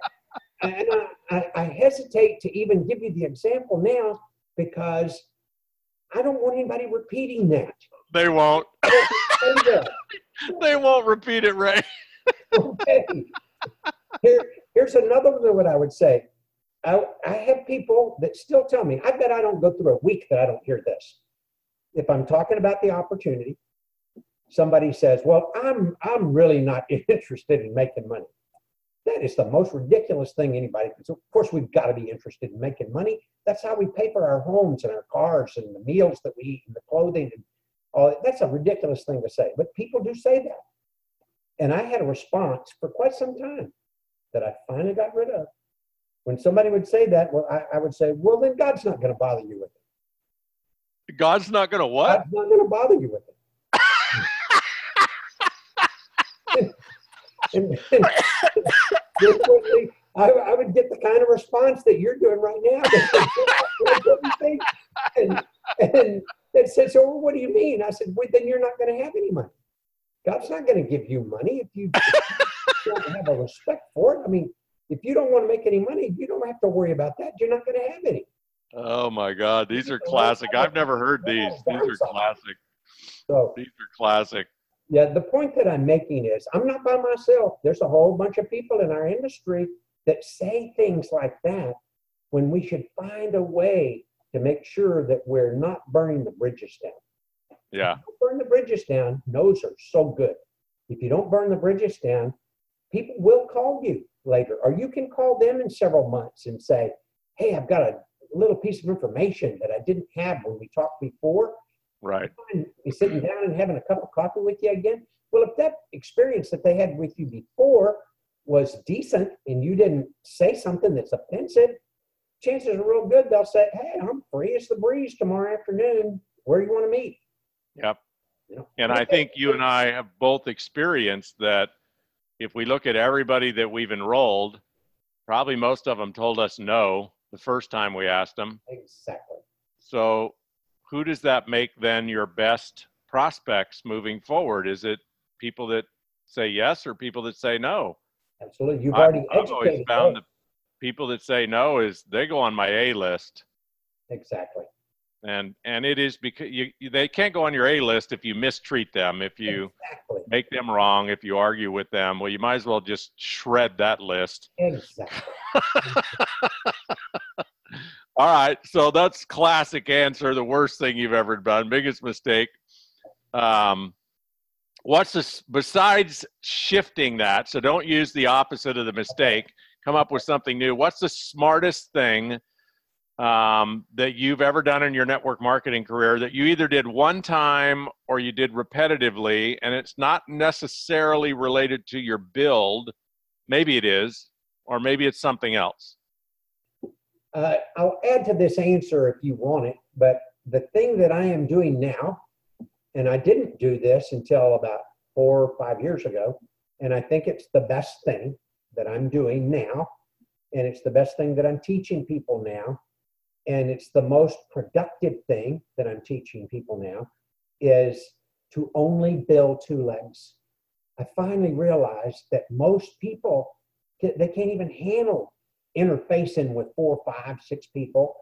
And I, I, hesitate to even give you the example now because I don't want anybody repeating that. They won't. they won't repeat it, Ray. okay. Here, here's another one what I would say. I, I have people that still tell me, I bet I don't go through a week that I don't hear this. If I'm talking about the opportunity, somebody says, Well, I'm I'm really not interested in making money. That is the most ridiculous thing anybody can. So of course, we've got to be interested in making money. That's how we pay for our homes and our cars and the meals that we eat and the clothing and Oh, that's a ridiculous thing to say, but people do say that. And I had a response for quite some time that I finally got rid of. When somebody would say that, well, I, I would say, well, then God's not going to bother you with it. God's not going to what? God's not going to bother you with it. And, and, and, I, I, would get the kind of response that you're doing right now. and, and that said, so what do you mean? I said, well, then you're not going to have any money. God's not going to give you money if you don't have a respect for it. I mean, if you don't want to make any money, you don't have to worry about that. You're not going to have any. Oh my God, these are classic. I've never heard these. These are classic. So these are classic. Yeah, the point that I'm making is I'm not by myself. There's a whole bunch of people in our industry that say things like that when we should find a way to make sure that we're not burning the bridges down. Yeah. burn the bridges down. Those are so good. If you don't burn the bridges down, people will call you later, or you can call them in several months and say, "Hey, I've got a little piece of information that I didn't have when we talked before. Right. Be sitting down and having a cup of coffee with you again. Well, if that experience that they had with you before was decent and you didn't say something that's offensive, chances are real good they'll say, Hey, I'm free as the breeze tomorrow afternoon. Where do you want to meet? Yep. You know, And I think you and I have both experienced that if we look at everybody that we've enrolled, probably most of them told us no the first time we asked them. Exactly. So, who does that make then your best prospects moving forward? Is it people that say yes or people that say no? Absolutely. You've I've, I've always found them. the people that say no is they go on my A list. Exactly. And and it is because you, you they can't go on your A list if you mistreat them, if you Exactly. make them wrong, if you argue with them. Well, you might as well just shred that list. Exactly. All right, so that's classic answer. The worst thing you've ever done, biggest mistake. Um, what's this besides shifting that? So don't use the opposite of the mistake. Come up with something new. What's the smartest thing um, that you've ever done in your network marketing career that you either did one time or you did repetitively, and it's not necessarily related to your build? Maybe it is, or maybe it's something else. Uh, I'll add to this answer if you want it, but the thing that I am doing now, and I didn't do this until about four or five years ago, and I think it's the best thing that I'm doing now, and it's the best thing that I'm teaching people now, and it's the most productive thing that I'm teaching people now, is to only build two legs. I finally realized that most people they can't even handle interfacing with four, five, six people.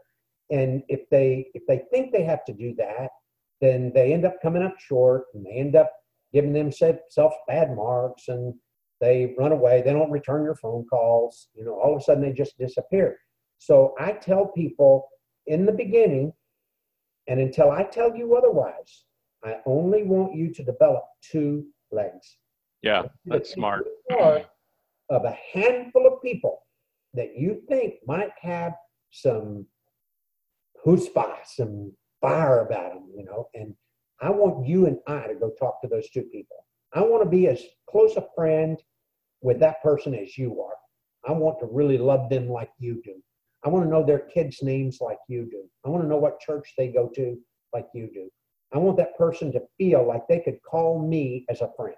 And if they if they think they have to do that, then they end up coming up short and they end up giving themselves bad marks and they run away. They don't return your phone calls. You know, all of a sudden they just disappear. So I tell people in the beginning, and until I tell you otherwise, I only want you to develop two legs. Yeah, that's smart. Of a handful of people that you think might have some chutzpah, some fire about them, you know, and I want you and I to go talk to those two people. I want to be as close a friend with that person as you are. I want to really love them like you do. I want to know their kids' names like you do. I want to know what church they go to like you do. I want that person to feel like they could call me as a friend.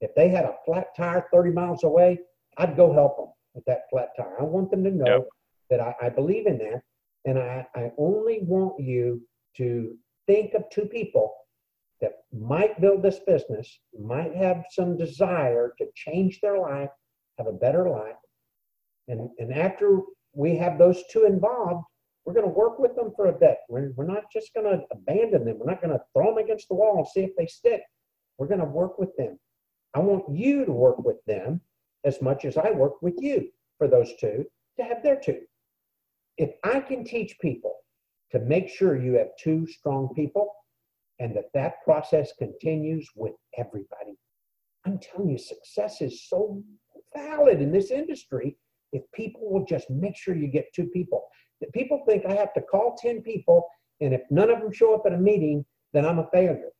If they had a flat tire 30 miles away, I'd go help them with that flat tire. I want them to know Yep. that I, I believe in that. And I, I only want you to think of two people that might build this business, might have some desire to change their life, have a better life. And, and after we have those two involved, we're going to work with them for a bit. We're, we're not just going to abandon them. We're not going to throw them against the wall and see if they stick. We're going to work with them. I want you to work with them as much as I work with you for those two to have their two. If I can teach people to make sure you have two strong people and that that process continues with everybody, I'm telling you, success is so valid in this industry if people will just make sure you get two people. That people think I have to call 10 people, and if none of them show up at a meeting, then I'm a failure.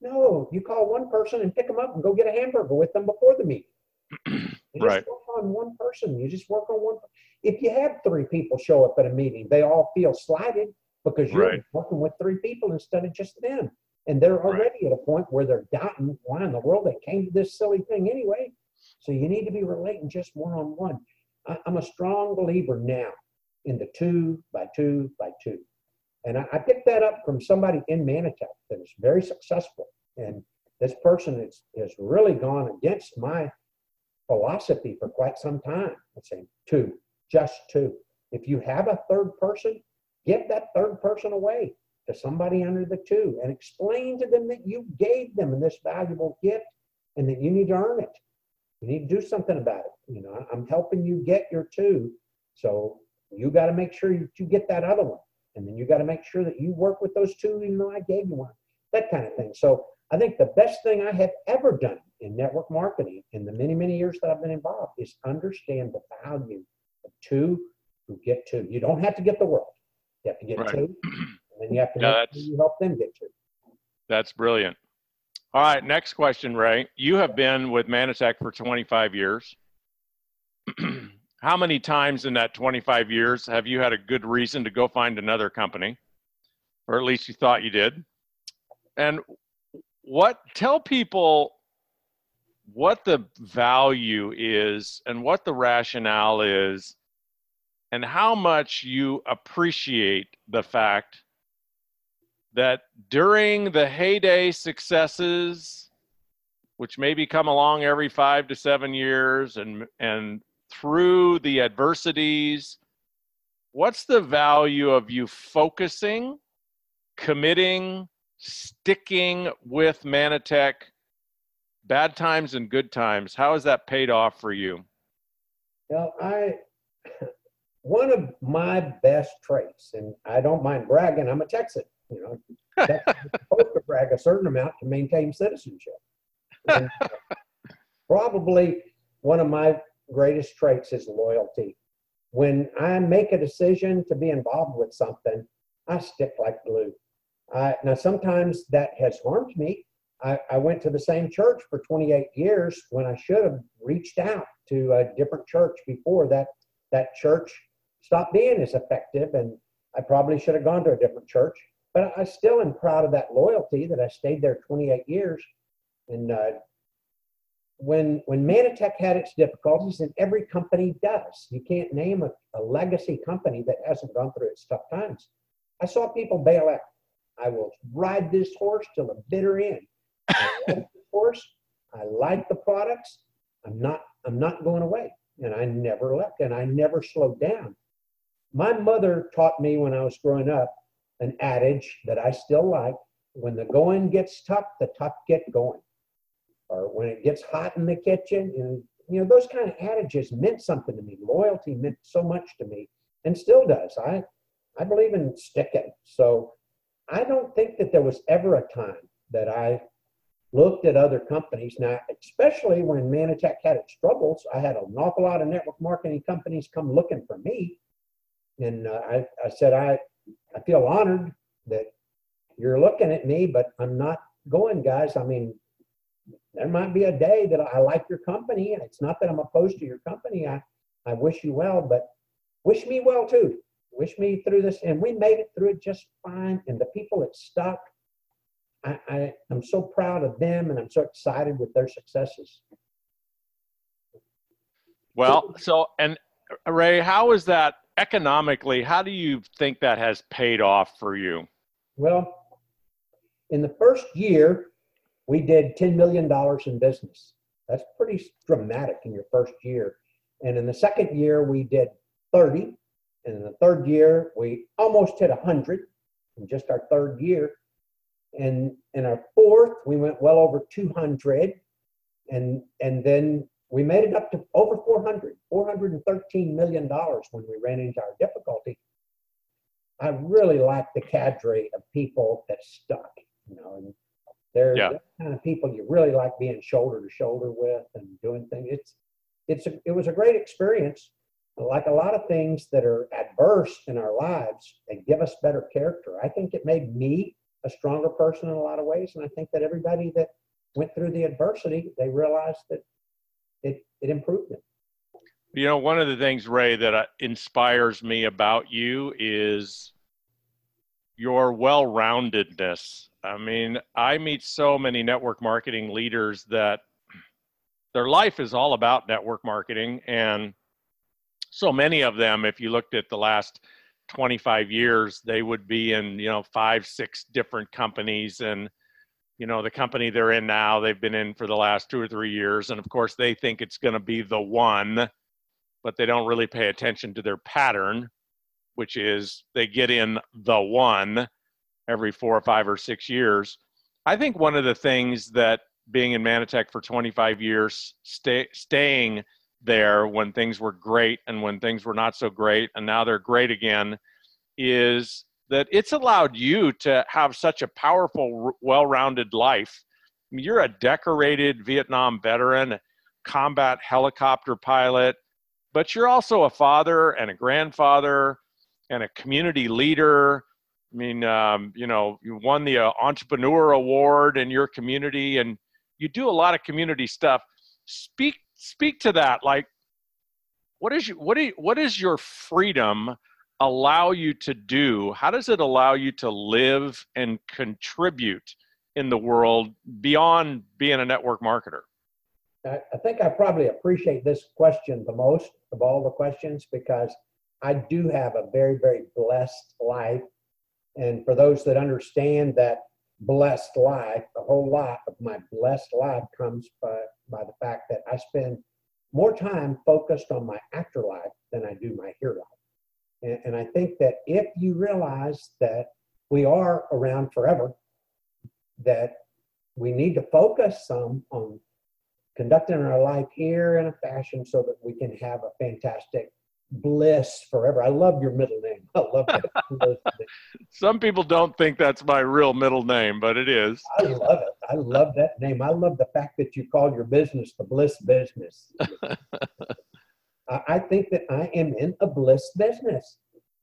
No, you call one person and pick them up and go get a hamburger with them before the meeting. You just Right. work on one person. You just work on one. If you have three people show up at a meeting, they all feel slighted because you're Right. working with three people instead of just them. And they're Right. already at a point where they're doubting why in the world they came to this silly thing anyway. So you need to be relating just one on one. I'm a strong believer now in the two by two by two. And I, I picked that up from somebody in Mannatech that is very successful. And this person has, has really gone against my philosophy for quite some time. I'm saying two, just two. If you have a third person, give that third person away to somebody under the two and explain to them that you gave them this valuable gift and that you need to earn it. You need to do something about it. You know, I'm helping you get your two. So you got to make sure you, you get that other one. And then you got to make sure that you work with those two, even though I gave you one. That kind of thing. So I think the best thing I have ever done in network marketing in the many, many years that I've been involved is understand the value of two who get two. You don't have to get the world. You have to get Right. two, and then you have to Yeah, make sure you help them get two. That's brilliant. All right, next question, Ray. You have been with Mannatech for 25 years. How many times in that 25 years have you had a good reason to go find another company? Or at least you thought you did? And what tell people what the value is and what the rationale is and how much you appreciate the fact that during the heyday successes, which maybe come along every five to seven years, and and through the adversities, what's the value of you focusing, committing, sticking with Mannatech, bad times and good times? How has that paid off for you? Well, I one of my best traits, and I don't mind bragging, I'm a Texan. You know, Texans supposed to brag a certain amount to maintain citizenship. And uh, probably one of my greatest traits is loyalty. When I make a decision to be involved with something, I stick like glue. I, now, sometimes that has harmed me. I, I went to the same church for 28 years when I should have reached out to a different church before that that church stopped being as effective and I probably should have gone to a different church. But I still am proud of that loyalty that I stayed there 28 years. And uh, when when Mannatech had its difficulties, and every company does, you can't name a, a legacy company that hasn't gone through its tough times. I saw people bail out. I will ride this horse till the bitter end. I like this horse. I like the products. I'm not I'm not going away. And I never left and I never slowed down. My mother taught me when I was growing up an adage that I still like. When the going gets tough, the tough get going. Or when it gets hot in the kitchen, and you know, those kind of adages meant something to me. Loyalty meant so much to me and still does. I I believe in sticking. So I don't think that there was ever a time that I looked at other companies. Now, especially when Mannatech had its troubles, I had an awful lot of network marketing companies come looking for me. And uh, I, I said, I, I feel honored that you're looking at me, but I'm not going, guys. I mean, there might be a day that I like your company. And it's not that I'm opposed to your company. I, I wish you well, but wish me well too. Wish me through this. And we made it through it just fine. And the people that stuck, I, I, I'm so proud of them and I'm so excited with their successes. Well, so and Ray, how is that economically? How do you think that has paid off for you? Well, in the first year, we did $10 million in business. That's pretty dramatic in your first year. And in the second year, we did 30. And in the third year, we almost hit 100 in just our third year. And in our fourth, we went well over 200. And, and then we made it up to over 400, $413 million when we ran into our difficulty. I really like the cadre of people that stuck, you know, and they're Yeah. the kind of people you really like being shoulder to shoulder with and doing things. It's, it's, a, it was a great experience. Like a lot of things that are adverse in our lives, they give us better character. I think it made me a stronger person in a lot of ways, and I think that everybody that went through the adversity, they realized that it, it improved them. You know, one of the things, Ray, that uh, inspires me about you is your well roundedness. I mean, I meet so many network marketing leaders that their life is all about network marketing. And so many of them, if you looked at the last 25 years, they would be in, you know, five, six different companies. And, you know, the company they're in now, they've been in for the last two or three years. And of course, they think it's going to be the one but they don't really pay attention to their pattern, which is they get in the one every four or five or six years. I think one of the things that being in Mannatech for 25 years, stay, staying there when things were great and when things were not so great, and now they're great again, is that it's allowed you to have such a powerful, well rounded life. I mean, you're a decorated Vietnam veteran, combat helicopter pilot, but you're also a father and a grandfather and a community leader. I mean, um, you know, you won the uh, entrepreneur award in your community, and you do a lot of community stuff. Speak speak to that. Like, what is you, what do you, what is your freedom allow you to do? How does it allow you to live and contribute in the world beyond being a network marketer? I think I probably appreciate this question the most of all the questions because I do have a very, very blessed life. And for those that understand that blessed life, a whole lot of my blessed life comes by, by the fact that I spend more time focused on my afterlife than I do my here life. And, and I think that if you realize that we are around forever, that we need to focus some on conducting our life here in a fashion so that we can have a fantastic bliss forever. I love your middle name. I love that. Some people don't think that's my real middle name, but it is. I love it. I love that name. I love the fact that you call your business the Bliss Business. I think that I am in a bliss business.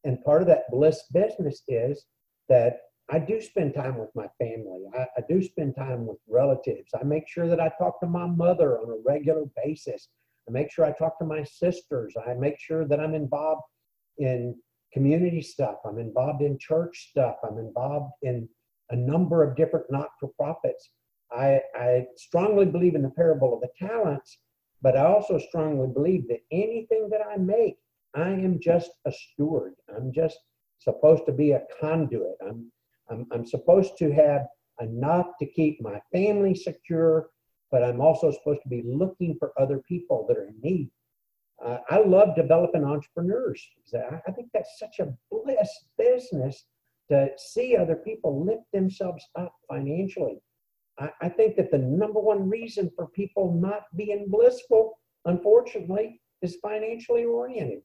And part of that bliss business is that I do spend time with my family. I, I, do spend time with relatives. I make sure that I talk to my mother on a regular basis. I make sure I talk to my sisters. I make sure that I'm involved in community stuff. I'm involved in church stuff. I'm involved in a number of different not for profits. I, I strongly believe in the parable of the talents, but I also strongly believe that anything that I make, I am just a steward. I'm just supposed to be a conduit. I'm, I'm, I'm supposed to have enough to keep my family secure, but I'm also supposed to be looking for other people that are in need. Uh, I love developing entrepreneurs. I think that's such a bliss business to see other people lift themselves up financially. I, I think that the number one reason for people not being blissful, unfortunately, is financially oriented.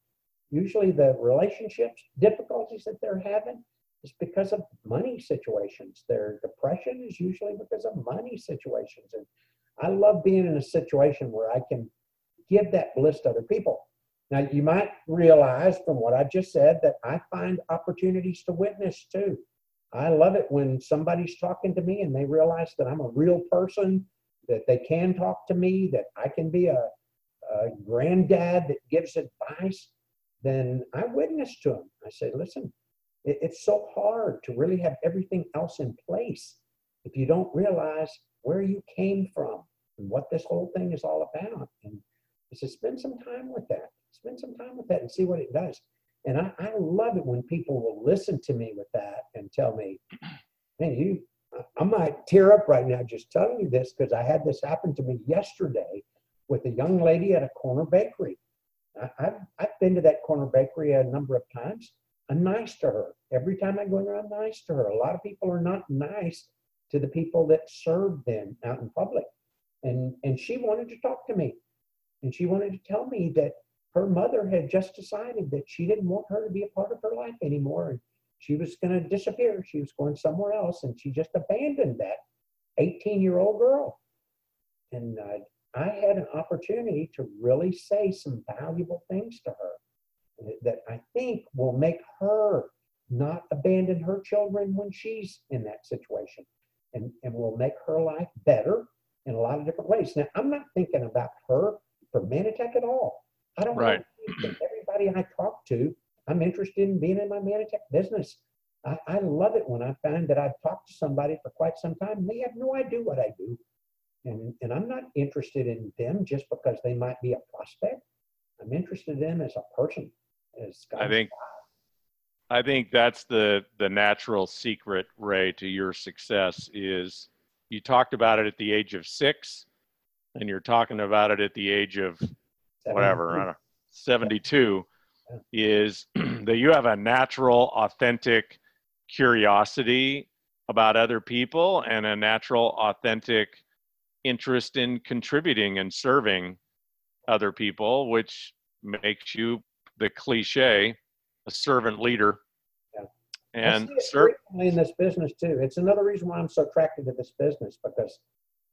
Usually, the relationships difficulties that they're having is because of money situations. Their depression is usually because of money situations. And I love being in a situation where I can give that bliss to other people. Now, you might realize from what I just said that I find opportunities to witness too. I love it when somebody's talking to me and they realize that I'm a real person, that they can talk to me, that I can be a, a granddad that gives advice. Then I witness to them. I say, listen, it, it's so hard to really have everything else in place if you don't realize where you came from and what this whole thing is all about. And said, spend some time with that. Spend some time with that and see what it does. And I, I love it when people will listen to me with that and tell me, man, you, I might tear up right now just telling you this because I had this happen to me yesterday with a young lady at a corner bakery. I, have I've been to that corner bakery a number of times. I'm nice to her. Every time I go in there, I'm nice to her. A lot of people are not nice to the people that served them out in public. And, and she wanted to talk to me. And she wanted to tell me that her mother had just decided that she didn't want her to be a part of her life anymore. And she was going to disappear. She was going somewhere else. And she just abandoned that 18 year old girl. And uh, I had an opportunity to really say some valuable things to her that I think will make her not abandon her children when she's in that situation and, and will make her life better in a lot of different ways. Now, I'm not thinking about her for Mannatech at all. I don't right. everybody I talk to, I'm interested in being in my Mannatech business. I, I love it when I find that I've talked to somebody for quite some time and they have no idea what I do. And, and I'm not interested in them just because they might be a prospect. I'm interested in them as a person As I think I think that's the the natural secret, Ray, to your success is you talked about it at the age of six, and you're talking about it at the age of whatever, know, 72, is that you have a natural, authentic curiosity about other people and a natural, authentic interest in contributing and serving other people, which makes you the cliche, a servant leader. Yeah. And certainly in this business too. It's another reason why I'm so attracted to this business because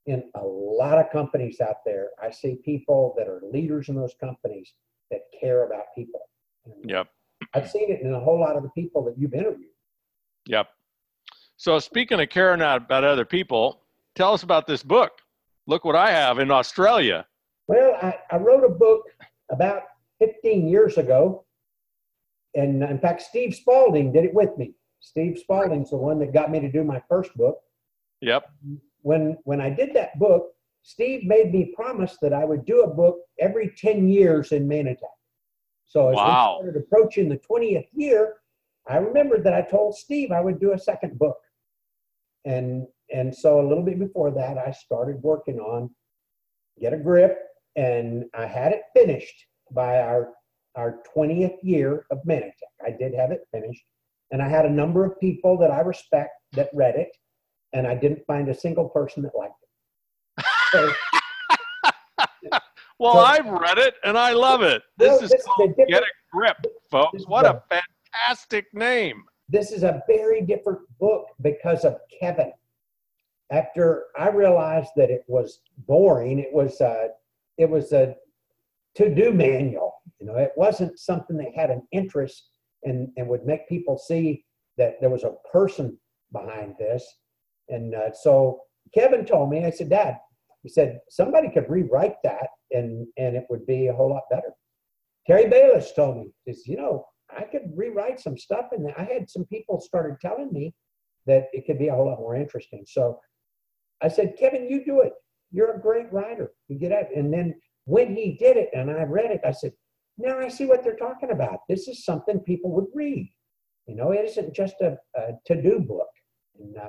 in a lot of companies out there, I see people that are leaders in those companies that care about people. And, yep. I've seen it in a whole lot of the people that you've interviewed. Yep. So speaking of caring out about other people, tell us about this book. Look what I have in Australia. Well, I, I wrote a book about 15 years ago. And in fact, Steve Spalding did it with me. Steve Spalding's the one that got me to do my first book. Yep. When when I did that book, Steve made me promise that I would do a book every 10 years in Mannatech. So as wow. we started approaching the 20th year, I remembered that I told Steve I would do a second book. And and so a little bit before that, I started working on Get a Grip, and I had it finished by our our 20th year of Mannatech. I did have it finished, and I had a number of people that I respect that read it, and I didn't find a single person that liked it. So, well, so, I've read it and I love it. This well, is this called is Get a Grip, folks. What a fantastic name. This is a very different book because of Kevin. After I realized that it was boring, it was a, it was a to-do manual. You know, it wasn't something that had an interest and, and would make people see that there was a person behind this. And uh, so Kevin told me, I said, Dad, he said, somebody could rewrite that and, and it would be a whole lot better. Terry Bayless told me, says, you know, I could rewrite some stuff. And I had some people started telling me that it could be a whole lot more interesting. So I said, Kevin, you do it. You're a great writer. You get out. And then when he did it and I read it, I said, now I see what they're talking about. This is something people would read. You know, it isn't just a, a to-do book. And uh,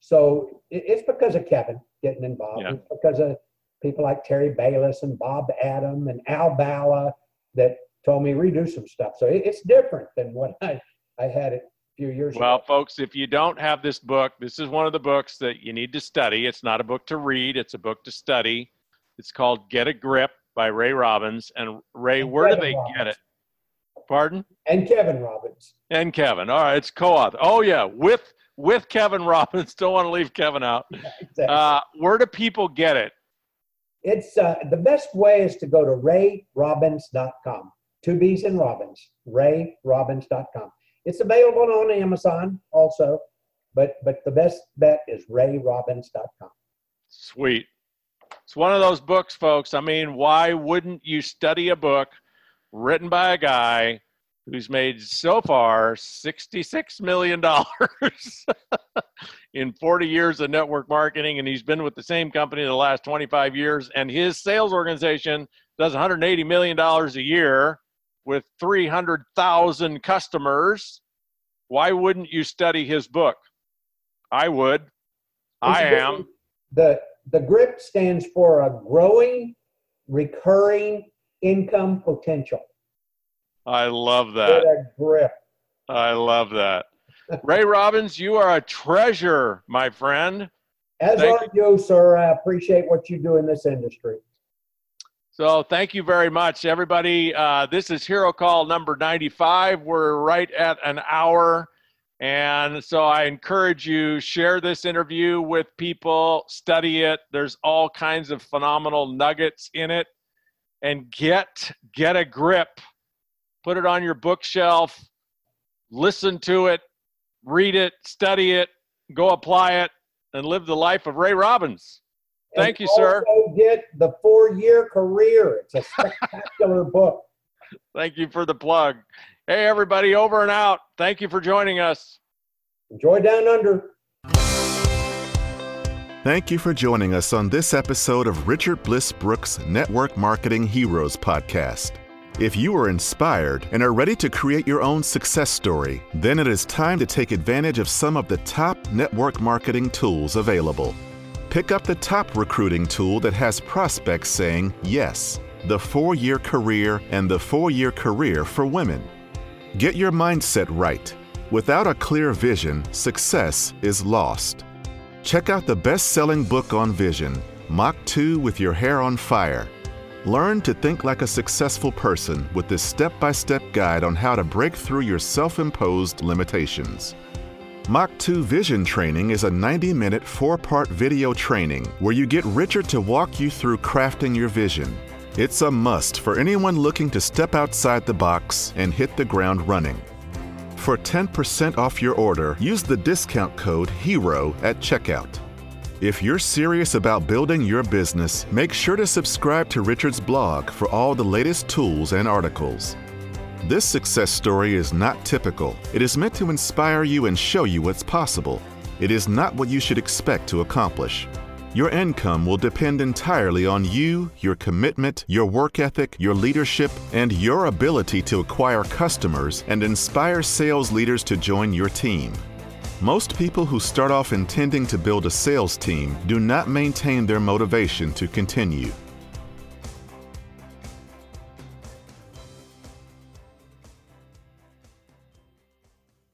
so it, it's because of Kevin getting involved. Yeah. It's because of people like Terry Bayless and Bob Adam and Al Bala that told me redo some stuff. So it, it's different than what I, I had it a few years well, ago. Well, folks, if you don't have this book, this is one of the books that you need to study. It's not a book to read, it's a book to study. It's called Get a Grip by Ray Robbins. And Ray, and where Kevin do they Robbins. get it? Pardon? And Kevin Robbins. And Kevin. All right, it's co-author. Oh yeah, with with Kevin Robbins. Don't want to leave Kevin out. Yeah, exactly. uh, where do people get it? It's uh, the best way is to go to rayrobbins.com. Two B's in Robbins. Rayrobbins.com. It's available on Amazon also, but but the best bet is rayrobbins.com. Sweet. It's one of those books, folks. I mean, why wouldn't you study a book written by a guy who's made so far $66 million in 40 years of network marketing? And he's been with the same company the last 25 years. And his sales organization does $180 million a year with 300,000 customers. Why wouldn't you study his book? I would. I am. The the GRIP stands for a growing recurring income potential. I love that. a grip. I love that. Ray Robbins, you are a treasure, my friend. As thank are you, sir. I appreciate what you do in this industry. So, thank you very much, everybody. Uh, this is Hero Call number 95. We're right at an hour. And so I encourage you share this interview with people, study it. There's all kinds of phenomenal nuggets in it and get get a grip. Put it on your bookshelf. Listen to it, read it, study it, go apply it and live the life of Ray Robbins. Thank and you, sir. Get the four-year career. It's a spectacular book. Thank you for the plug. Hey, everybody, over and out. Thank you for joining us. Enjoy Down Under. Thank you for joining us on this episode of Richard Bliss Brooke's Network Marketing Heroes podcast. If you are inspired and are ready to create your own success story, then it is time to take advantage of some of the top network marketing tools available. Pick up the top recruiting tool that has prospects saying yes, the four year career and the four year career for women. Get your mindset right. Without a clear vision, success is lost. Check out the best selling book on vision, Mach 2 with Your Hair on Fire. Learn to think like a successful person with this step by step guide on how to break through your self imposed limitations. Mach 2 Vision Training is a 90 minute, four part video training where you get Richard to walk you through crafting your vision It's a must for anyone looking to step outside the box and hit the ground running. For 10% off your order, use the discount code HERO at checkout. If you're serious about building your business, make sure to subscribe to Richard's blog for all the latest tools and articles. This success story is not typical. It is meant to inspire you and show you what's possible. It is not what you should expect to accomplish. Your income will depend entirely on you, your commitment, your work ethic, your leadership, and your ability to acquire customers and inspire sales leaders to join your team. Most people who start off intending to build a sales team do not maintain their motivation to continue.